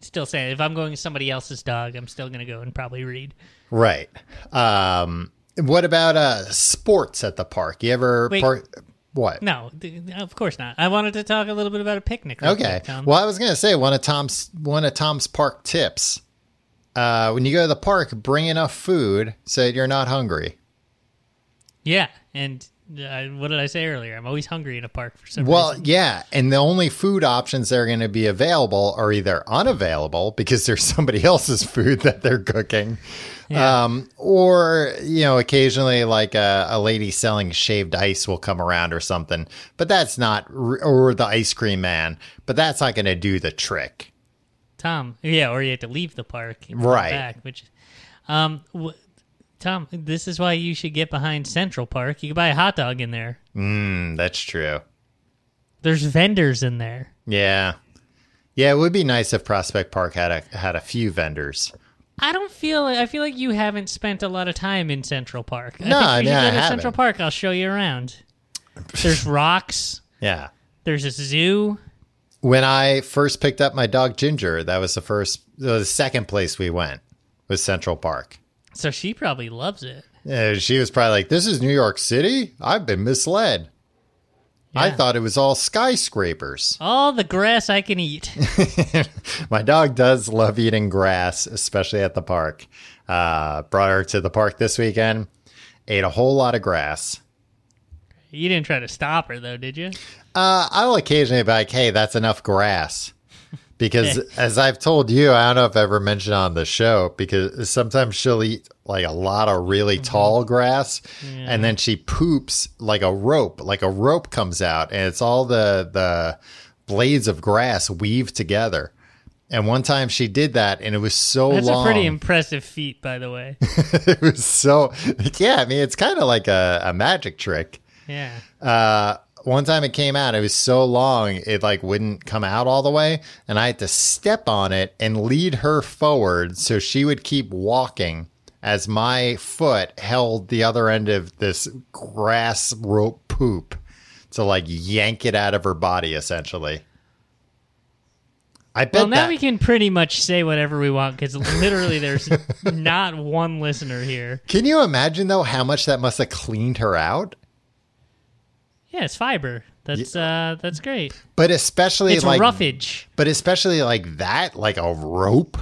still saying if I'm going to somebody else's dog, I'm still going to go and probably read. Right. Um, what about uh sports at the park? You ever Wait. park? What? No, of course not. I wanted to talk a little bit about a picnic. Okay. quick. Well, I was gonna say one of Tom's one of Tom's park tips. Uh, when you go to the park, bring enough food so you're not hungry. Yeah, and I, what did I say earlier? I'm always hungry in a park for some Well, reason. yeah, and the only food options that are going to be available are either unavailable because there's somebody else's food that they're cooking, Yeah. um, or you know, occasionally like a, a lady selling shaved ice will come around or something. But that's not, or the ice cream man. But that's not going to do the trick. Tom. Yeah, or you have to leave the park, Right. Back, which, um, w- Tom, this is why you should get behind Central Park. You can buy a hot dog in there. Mm, that's true. There's vendors in there. Yeah, yeah. It would be nice if Prospect Park had a had a few vendors. I don't feel. I feel like you haven't spent a lot of time in Central Park. No, I think we no, should I go to Central haven't. Park. I'll show you around. There's rocks. Yeah. There's a zoo. When I first picked up my dog Ginger, that was the first, the second place we went was Central Park. So she probably loves it. Uh, she was probably like, "This is New York City. I've been misled. I thought it was all skyscrapers." All the grass I can eat. my dog does love eating grass, especially at the park. Uh, brought her to the park this weekend. Ate a whole lot of grass. you didn't try to stop her though, did you? Uh, I'll occasionally be like, "Hey, that's enough grass." Because as I've told you, I don't know if I ever mentioned on the show, because sometimes she'll eat like a lot of really tall grass and then she poops like a rope, like a rope comes out and it's all the the blades of grass weave together. And one time she did that and it was so That's long. a pretty impressive feat, by the way. it was so yeah, I mean it's kind of like a, a magic trick. Yeah. Uh, one time it came out, it was so long it like wouldn't come out all the way, and I had to step on it and lead her forward so she would keep walking as my foot held the other end of this grass rope poop to like yank it out of her body essentially. I bet Well, now that we can pretty much say whatever we want because literally there's not one listener here. Can you imagine though how much that must have cleaned her out? Yeah, it's fiber. That's uh, that's great. But especially It's like roughage. But especially like that, like a rope.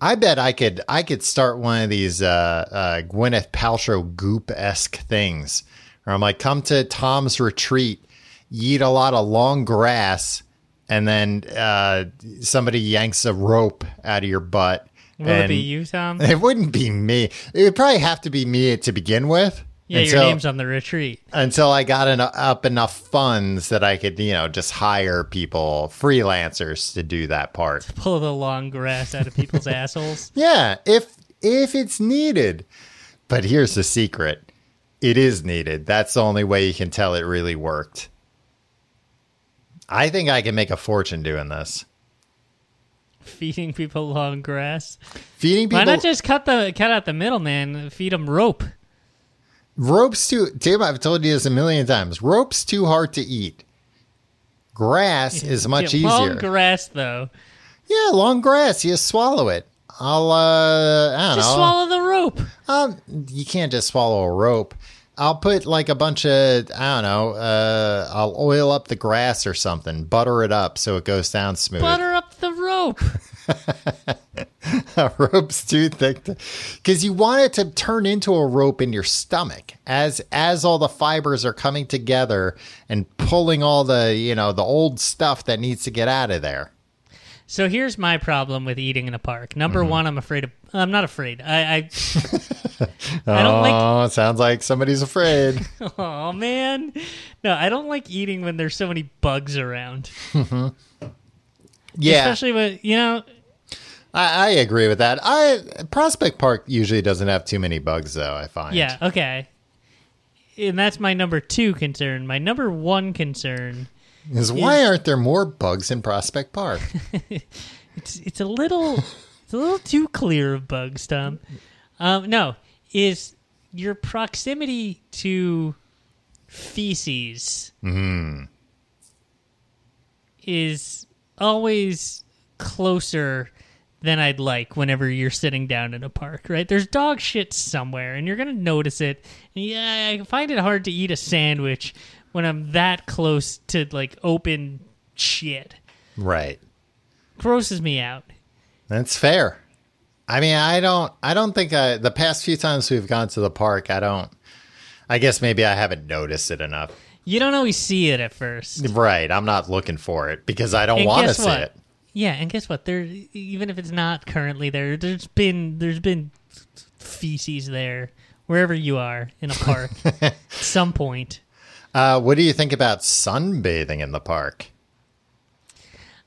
I bet I could I could start one of these uh, uh, Gwyneth Paltrow goop esque things, where I'm like, come to Tom's retreat, eat a lot of long grass, and then uh, somebody yanks a rope out of your butt. Will it be you, Tom? It wouldn't be me. It would probably have to be me to begin with. Yeah, your name's on the retreat. until I got en- up enough funds that I could, you know, just hire people, freelancers to do that part. Pull the long grass out of people's assholes. Yeah, if if it's needed. But here's the secret. It is needed. That's the only way you can tell it really worked. I think I can make a fortune doing this. Feeding people long grass. Feeding people. Why not just cut the cut out the middleman? Feed them rope. Ropes too Tim, I've told you this a million times. Ropes too hard to eat. Grass is much Yeah, Long easier. grass though. yeah, long grass, you swallow it. I'll uh I don't know. Just know. swallow the rope. Um, you can't just swallow a rope. I'll put like a bunch of I don't know. Uh, I'll oil up the grass or something, butter it up so it goes down smooth. Butter up the rope. a rope's too thick because you want it to turn into a rope in your stomach as as all the fibers are coming together and pulling all the you know the old stuff that needs to get out of there. So here's my problem with eating in a park. Number Mm-hmm. one, I'm afraid of. I'm not afraid. I I, I don't like. Oh, it sounds like somebody's afraid. Oh man, no, I don't like eating when there's so many bugs around. yeah, Especially when you know. I, I agree with that. I Prospect Park usually doesn't have too many bugs, though. I find. Yeah. Okay. And that's my number two concern. My number one concern. Is why aren't there more bugs in Prospect Park? It's it's a little it's a little too clear of bugs, Tom. Um, no, is your proximity to feces is always closer than I'd like whenever you're sitting down in a park, right? There's dog shit somewhere and you're going to notice it. Yeah, I find it hard to eat a sandwich when I'm that close to like open shit. right. Grosses me out. That's fair. I mean, I don't. I don't think I. The past few times we've gone to the park, I don't. I guess maybe I haven't noticed it enough. You don't always see it at first. Right. I'm not looking for it because I don't want to see what? it. Yeah, and guess what? There, even if it's not currently there, there's been there's been feces there wherever you are in a park at some point. Uh, what do you think about sunbathing in the park?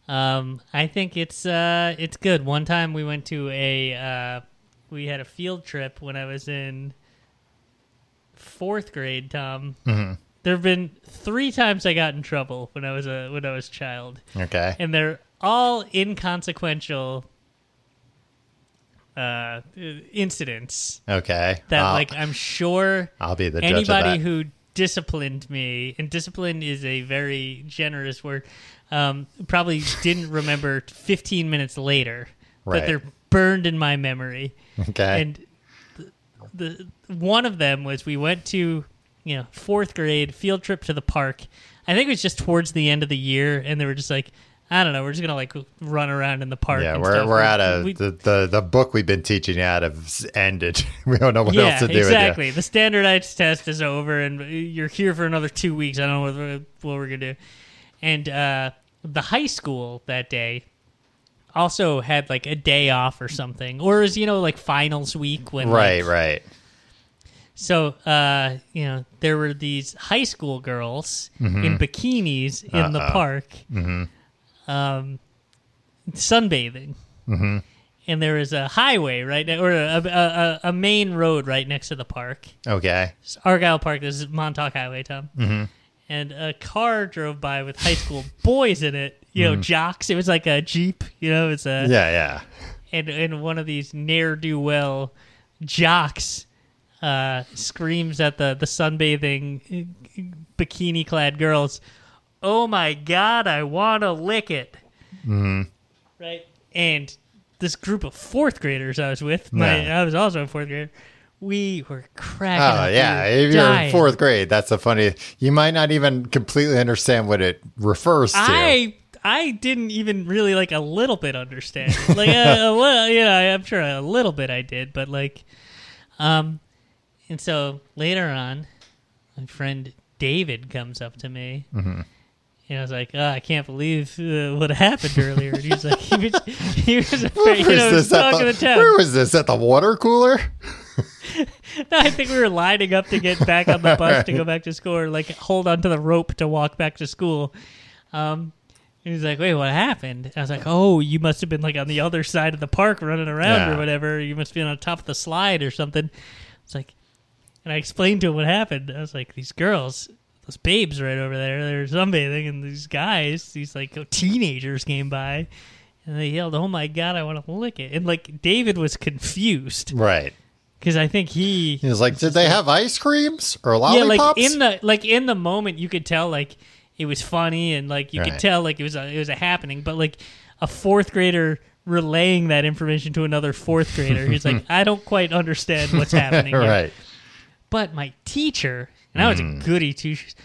Um, I think it's uh, it's good. One time we went to a uh, we had a field trip when I was in fourth grade. Tom, Mm-hmm. there have been three times I got in trouble when I was a when I was a child, Okay. and they're all inconsequential uh, incidents Okay. that I'll, like I'm sure I'll be the anybody who disciplined me and discipline is a very generous word um, probably didn't remember 15 minutes later Right. but they're burned in my memory Okay. and the, the one of them was we went to you know fourth grade field trip to the park i think it was just towards the end of the year and they were just like i don't know we're just gonna like run around in the park yeah, and we're stuff. we're out of We- the, the the book we've been teaching out of ended. we don't know what yeah, else to do exactly. The standardized test is over, and you're here for another two weeks. I don't know what, we're- what we're gonna do. And uh, the high school that day also had like a day off or something, or is you know like finals week when. Right. like- Right. So uh, you know there were these high school girls in bikinis in the Uh-oh. park, um, sunbathing. And there is a highway right, ne- or a, a, a, a main road right next to the park. Okay. It's Argyle Park. This is Montauk Highway, Tom. Mm-hmm. And a car drove by with high school boys in it. You know, jocks. It was like a jeep. You know, it's a Yeah. Yeah. and and one of these ne'er do well jocks uh, screams at the the sunbathing bikini clad girls, "Oh my god, I want to lick it!" Mm-hmm. Right, and this group of fourth graders I was with, my Yeah. I was also a fourth grader. We were cracking. Oh up. yeah, We if you're in fourth grade, that's a funny. You might not even completely understand what it refers to. I I didn't even really like a little bit understand. Like a, a little, you know, I'm sure a little bit I did, but like, um, and so later on, my friend David comes up to me. Mm-hmm. And I was like, oh, I can't believe uh, what happened earlier. And he was like, he was, he was afraid, you was know, was this at talking the- to town. Where was this at the water cooler? No, I think we were lining up to get back on the bus to go back to school, or like hold onto the rope to walk back to school. Um, and he's like, "Wait, what happened?" And I was like, "Oh, you must have been like on the other side of the park running around Yeah. or whatever. You must be on top of the slide or something." It's like, and I explained to him what happened. I was like, "These girls." Those babes right over there, they're sunbathing, and these guys, these like teenagers came by, and they yelled, "Oh my god, I want to lick it!" And like David was confused Right. because I think he He was like, "Did they have ice creams or lollipops?" yeah, like in the like in the moment, you could tell like it was funny and like you could tell like it was a, it was a happening. But like a fourth grader relaying that information to another fourth grader, he's like, I don't quite understand what's happening. here." right. But my teacher, and I was a mm. goody two shoes.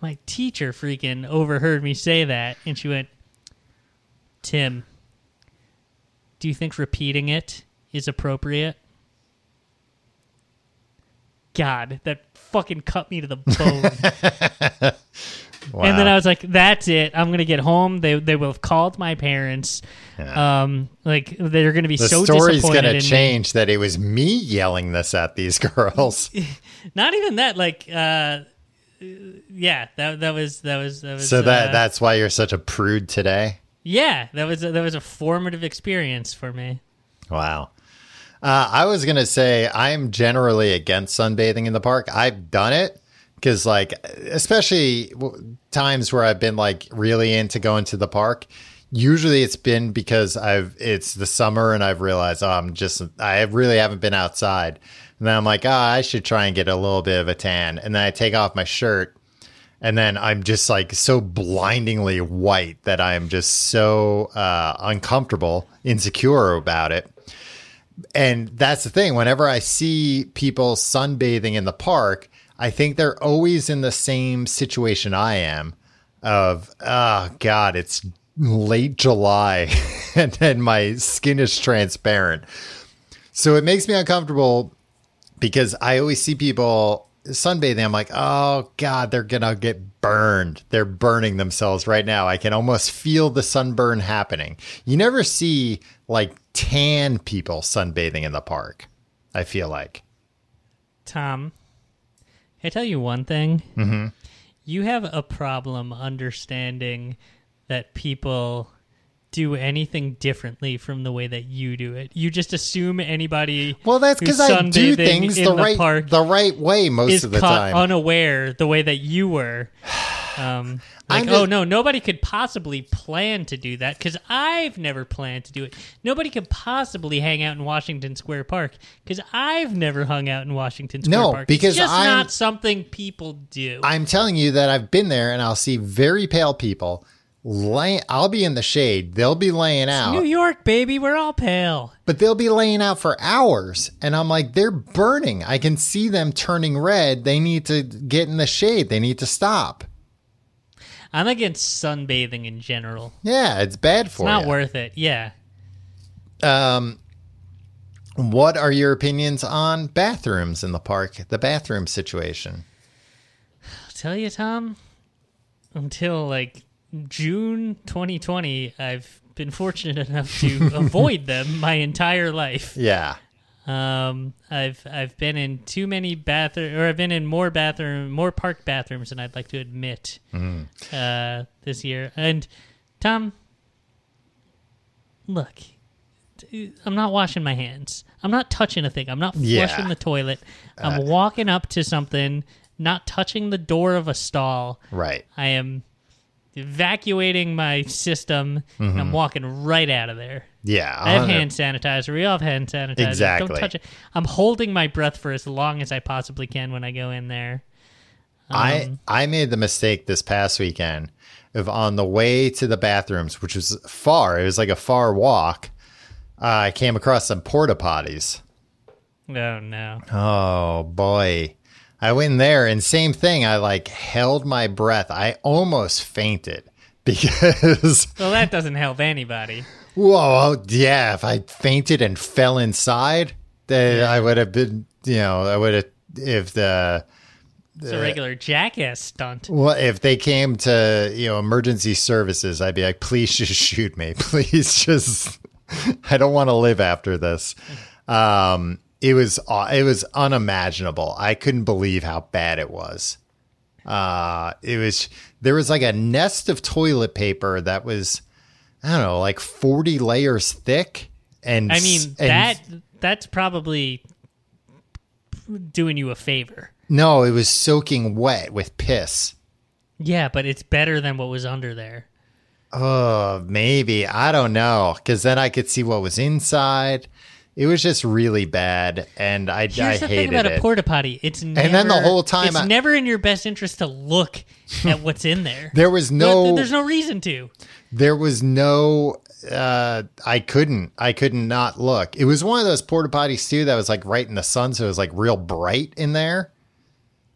My teacher freaking overheard me say that, and she went, "Tim, do you think repeating it is appropriate?" God, that fucking cut me to the bone. Wow. And then I was like, "That's it. I'm gonna get home. They they will have called my parents. Um, like they're gonna be the so story's in to me." change that it was me yelling this at these girls. Not even that. Like, uh, yeah, that that was that was that was. so that uh, that's why you're such a prude today. yeah, that was that was a formative experience for me. Wow. Uh, I was gonna say I'm generally against sunbathing in the park. I've done it because, like, especially times where I've been like really into going to the park. Usually, it's been because I've it's the summer and I've realized oh, I'm just I really haven't been outside, and then I'm like, ah, I should try and get a little bit of a tan, and then I take off my shirt. And then I'm just like so blindingly white that I'm just so uh, uncomfortable, insecure about it and that's the thing whenever i see people sunbathing in the park i think they're always in the same situation i am of oh god it's late july and then my skin is transparent so it makes me uncomfortable because i always see people sunbathing, I'm like, oh god, they're gonna get burned. They're burning themselves right now. I can almost feel the sunburn happening. You never see like tan people sunbathing in the park. I feel like. Tom, I tell you one thing? Mm-hmm. You have a problem understanding that people do anything differently from the way that you do it. You just assume anybody. Well, that's because I do things the, the right park the right way most of the time. unaware the way that you were. Um, like, just- oh no, nobody could possibly plan to do that because I've never planned to do it. Nobody could possibly hang out in Washington Square Park because I've never hung out in Washington Square No, Park. because it's just I'm- not something people do. I'm telling you that I've been there and I'll see very pale people. Lay, I'll be in the shade. They'll be laying out. New York, baby, we're all pale. but they'll be laying out for hours and i'm like they're burning i can see them turning red they need to get in the shade they need to stop I'm against sunbathing in general. yeah it's bad for It's not you worth it. Yeah. um what are your opinions on bathrooms in the park the bathroom situation I'll tell you, Tom, until like June 2020, I've been fortunate enough to avoid them my entire life. yeah Um, I've I've been in too many bathroom, or I've been in more bathroom, more park bathrooms than I'd like to admit uh, this year. And Tom, look, I'm not washing my hands. I'm not touching a thing. I'm not Yeah. flushing the toilet. I'm walking up to something, not touching the door of a stall. right I am evacuating my system. And I'm walking right out of there. yeah I have 100 hand sanitizer. We all have hand sanitizer. Exactly. Don't touch it. I'm holding my breath for as long as I possibly can when I go in there. I Um, I made the mistake this past weekend of on the way to the bathrooms, which was far. It was like a far walk. Uh, I came across some porta potties. Oh no. Oh boy. I went in there and same thing. I like held my breath. I almost fainted because Well, that doesn't help anybody. whoa, yeah, if I fainted and fell inside, then I would have been, you know, I would have if the It's a regular jackass stunt. well, if they came to, you know, emergency services, I'd be like, please just shoot me. Please just I don't want to live after this. Um it was it was unimaginable. I couldn't believe how bad it was. Uh it was there was like a nest of toilet paper that was I don't know, like 40 layers thick and I mean and- that that's probably doing you a favor. No, it was soaking wet with piss. Yeah, but it's better than what was under there. Oh, maybe. I don't know. Because then I could see what was inside. It was just really bad. And I, I Here's the thing about it. a porta potty. It's never, then the whole time it's I- never in your best interest to look at what's in there. there was There- no, there's no reason to. there was no, uh, I couldn't, I could not not look. It was one of those porta potties too that was like right in the sun. So it was like real bright in there.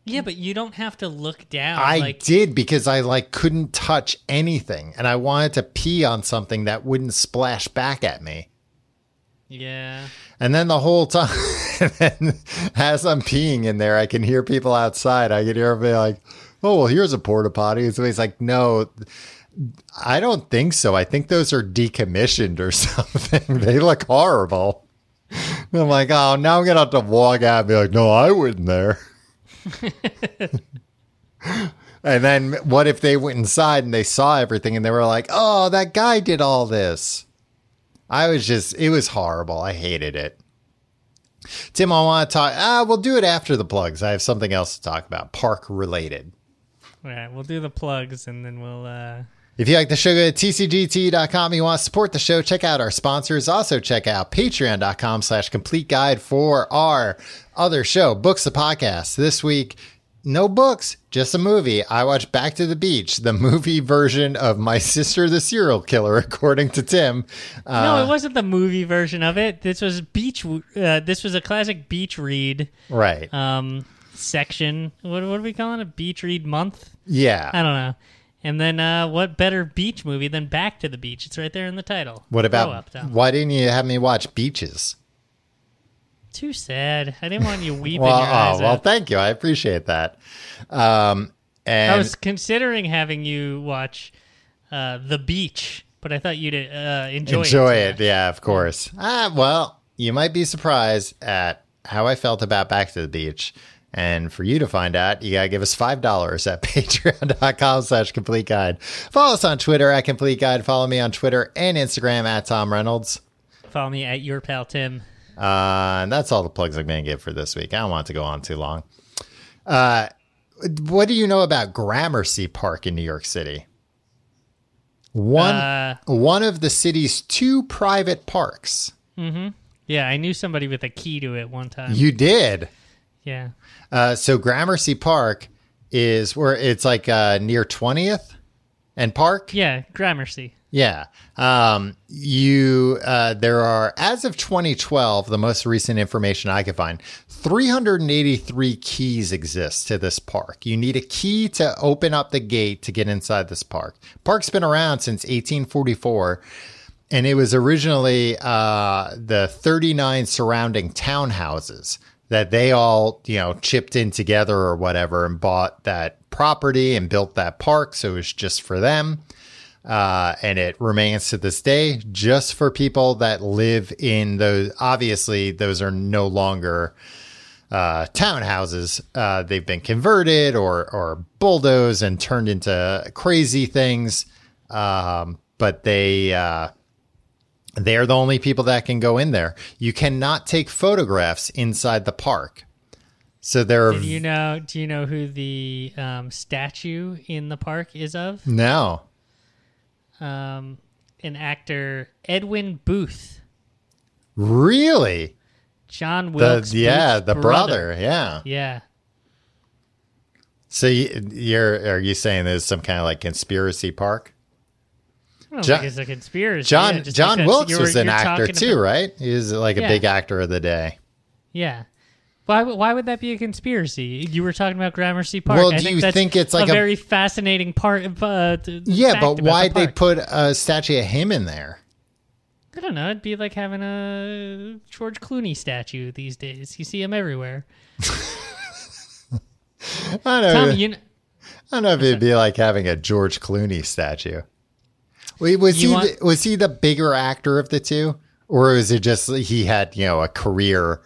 Yeah, but you don't have to look down. I like did because I like couldn't touch anything. And I wanted to pee on something that wouldn't splash back at me. Yeah. And then the whole time, as I'm peeing in there, I can hear people outside. I can hear everybody like, "Oh, well, here's a porta potty." And so he's like, "No, I don't think so. I think those are decommissioned or something. they look horrible." And I'm like, "Oh, now I'm gonna have to walk out and be like, no, I wouldn't there." and then what if they went inside and they saw everything and they were like, "Oh, that guy did all this." I was just, it was horrible. I hated it. Tim, I want to talk. Ah, we'll do it after the plugs. I have something else to talk about, park related. All right, we'll do the plugs and then we'll. uh If you like the show, go to tcgt.com. You want to support the show, check out our sponsors. Also, check out patreon.com slash complete guide for our other show, Books the Podcast. This week, no books, just a movie. I watched Back to the Beach, the movie version of My Sister the Serial Killer, according to Tim. Uh, no, it wasn't the movie version of it. This was beach. Uh, this was a classic beach read right. um section. What what are we calling it? A beach read month? yeah. I don't know. And then uh, what better beach movie than Back to the Beach? It's right there in the title. What about up, why didn't you have me watch Beaches? Too sad. I didn't want you weeping Well, your eyes oh, well, out. thank you. I appreciate that. Um, and I was considering having you watch uh, The Beach, but I thought you'd uh, enjoy, enjoy it. it. Yeah, of course. Ah, well, you might be surprised at how I felt about Back to the Beach. And for you to find out, you gotta give us five dollars at patreon.com slash complete guide. Follow us on Twitter at complete guide. Follow me on Twitter and Instagram at Tom Reynolds. Follow me at your pal Tim. Uh, and that's all the plugs I'm going to give for this week. I don't want to go on too long. Uh, what do you know about Gramercy Park in New York City? One Uh, one of the city's two private parks. Yeah, I knew somebody with a key to it one time. You did. yeah. Uh, so Gramercy Park is where it's like uh, near 20th and Park. Yeah, Gramercy. Yeah. Um, you, uh, there are, as of 2012, the most recent information I could find, 383 keys exist to this park. You need a key to open up the gate to get inside this park. Park's been around since 1844. And it was originally uh, the 39 surrounding townhouses that they all, you know, chipped in together or whatever and bought that property and built that park. So it was just for them. Uh, and it remains to this day just for people that live in those. Obviously, those are no longer uh, townhouses. Uh, they've been converted or or bulldozed and turned into crazy things. Um, but they uh, they're the only people that can go in there. You cannot take photographs inside the park. So there are Do you know? Do you know who the um, statue in the park is of? no. Um, an actor, Edwin Booth, Really? John The Wilkes. yeah, Booth's the brother. Yeah. Yeah. So you, you're are you saying there's some kind of like conspiracy park? John- think it's a conspiracy. John yeah, John because Wilkes was an actor too, about- right? He was like a Yeah. big actor of the day. Yeah. Why, would- why would that be a conspiracy? You were talking about Gramercy Park. Well, I do think you that's think it's like a, a- very fascinating part? Uh, t- Yeah, fact but about why'd they park. put a statue of him in there? I don't know. It'd be like having a George Clooney statue these days. You see him everywhere. I don't know. Tom, you kn- I don't know if it'd be like having a George Clooney statue. Wait, was You he want- the, was he the bigger actor of the two, or was it just he had you know a career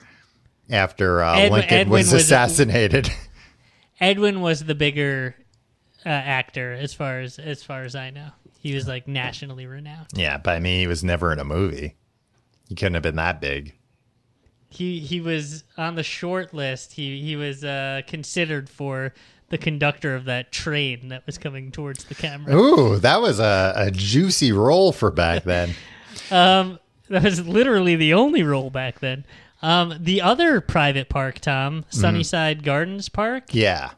after uh, Edwin- Lincoln Edwin was was- assassinated? Edwin was the bigger uh, actor, as far as as far as I know. He was like nationally renowned. yeah, but I mean he was never in a movie. He couldn't have been that big. He he was on the short list. He he was uh, considered for the conductor of that train that was coming towards the camera. Ooh, that was a, a juicy role for back then. Um, that was literally the only role back then. Um, the other private park, Tom, Mm-hmm. Sunnyside Gardens Park, yeah.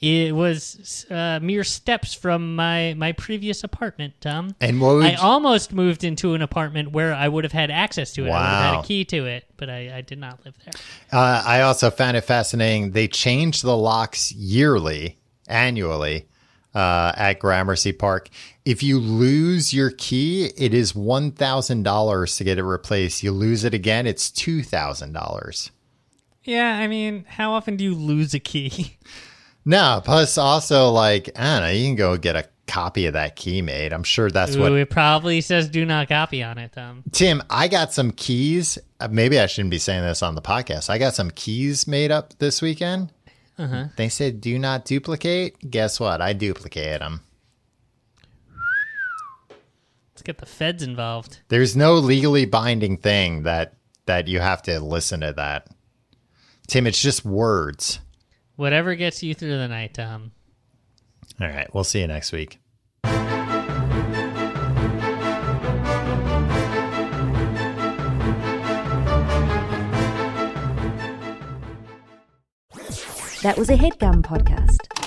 it was uh, mere steps from my my previous apartment, Tom. And what would I you- almost moved into an apartment where I would have had access to it. I would have had a key to it, but I, I did not live there. Uh, I also found it fascinating. They change the locks yearly, annually, uh, at Gramercy Park. If you lose your key, it is one thousand dollars to get it replaced. You lose it again, it's two thousand dollars. Yeah, I mean, how often do you lose a key? No, plus also like I don't know, you can go get a copy of that key made. I'm sure that's Ooh, what it probably says "do not copy" on it, Tom. Tim, I got some keys. Uh, maybe I shouldn't be saying this on the podcast. I got some keys made up this weekend. Uh-huh. They said do not duplicate. Guess what? I duplicated them. Let's get the feds involved. There's no legally binding thing that that you have to listen to that. Tim, it's just words. Whatever gets you through the night, Tom. All right, we'll see you next week. That was a headgum podcast.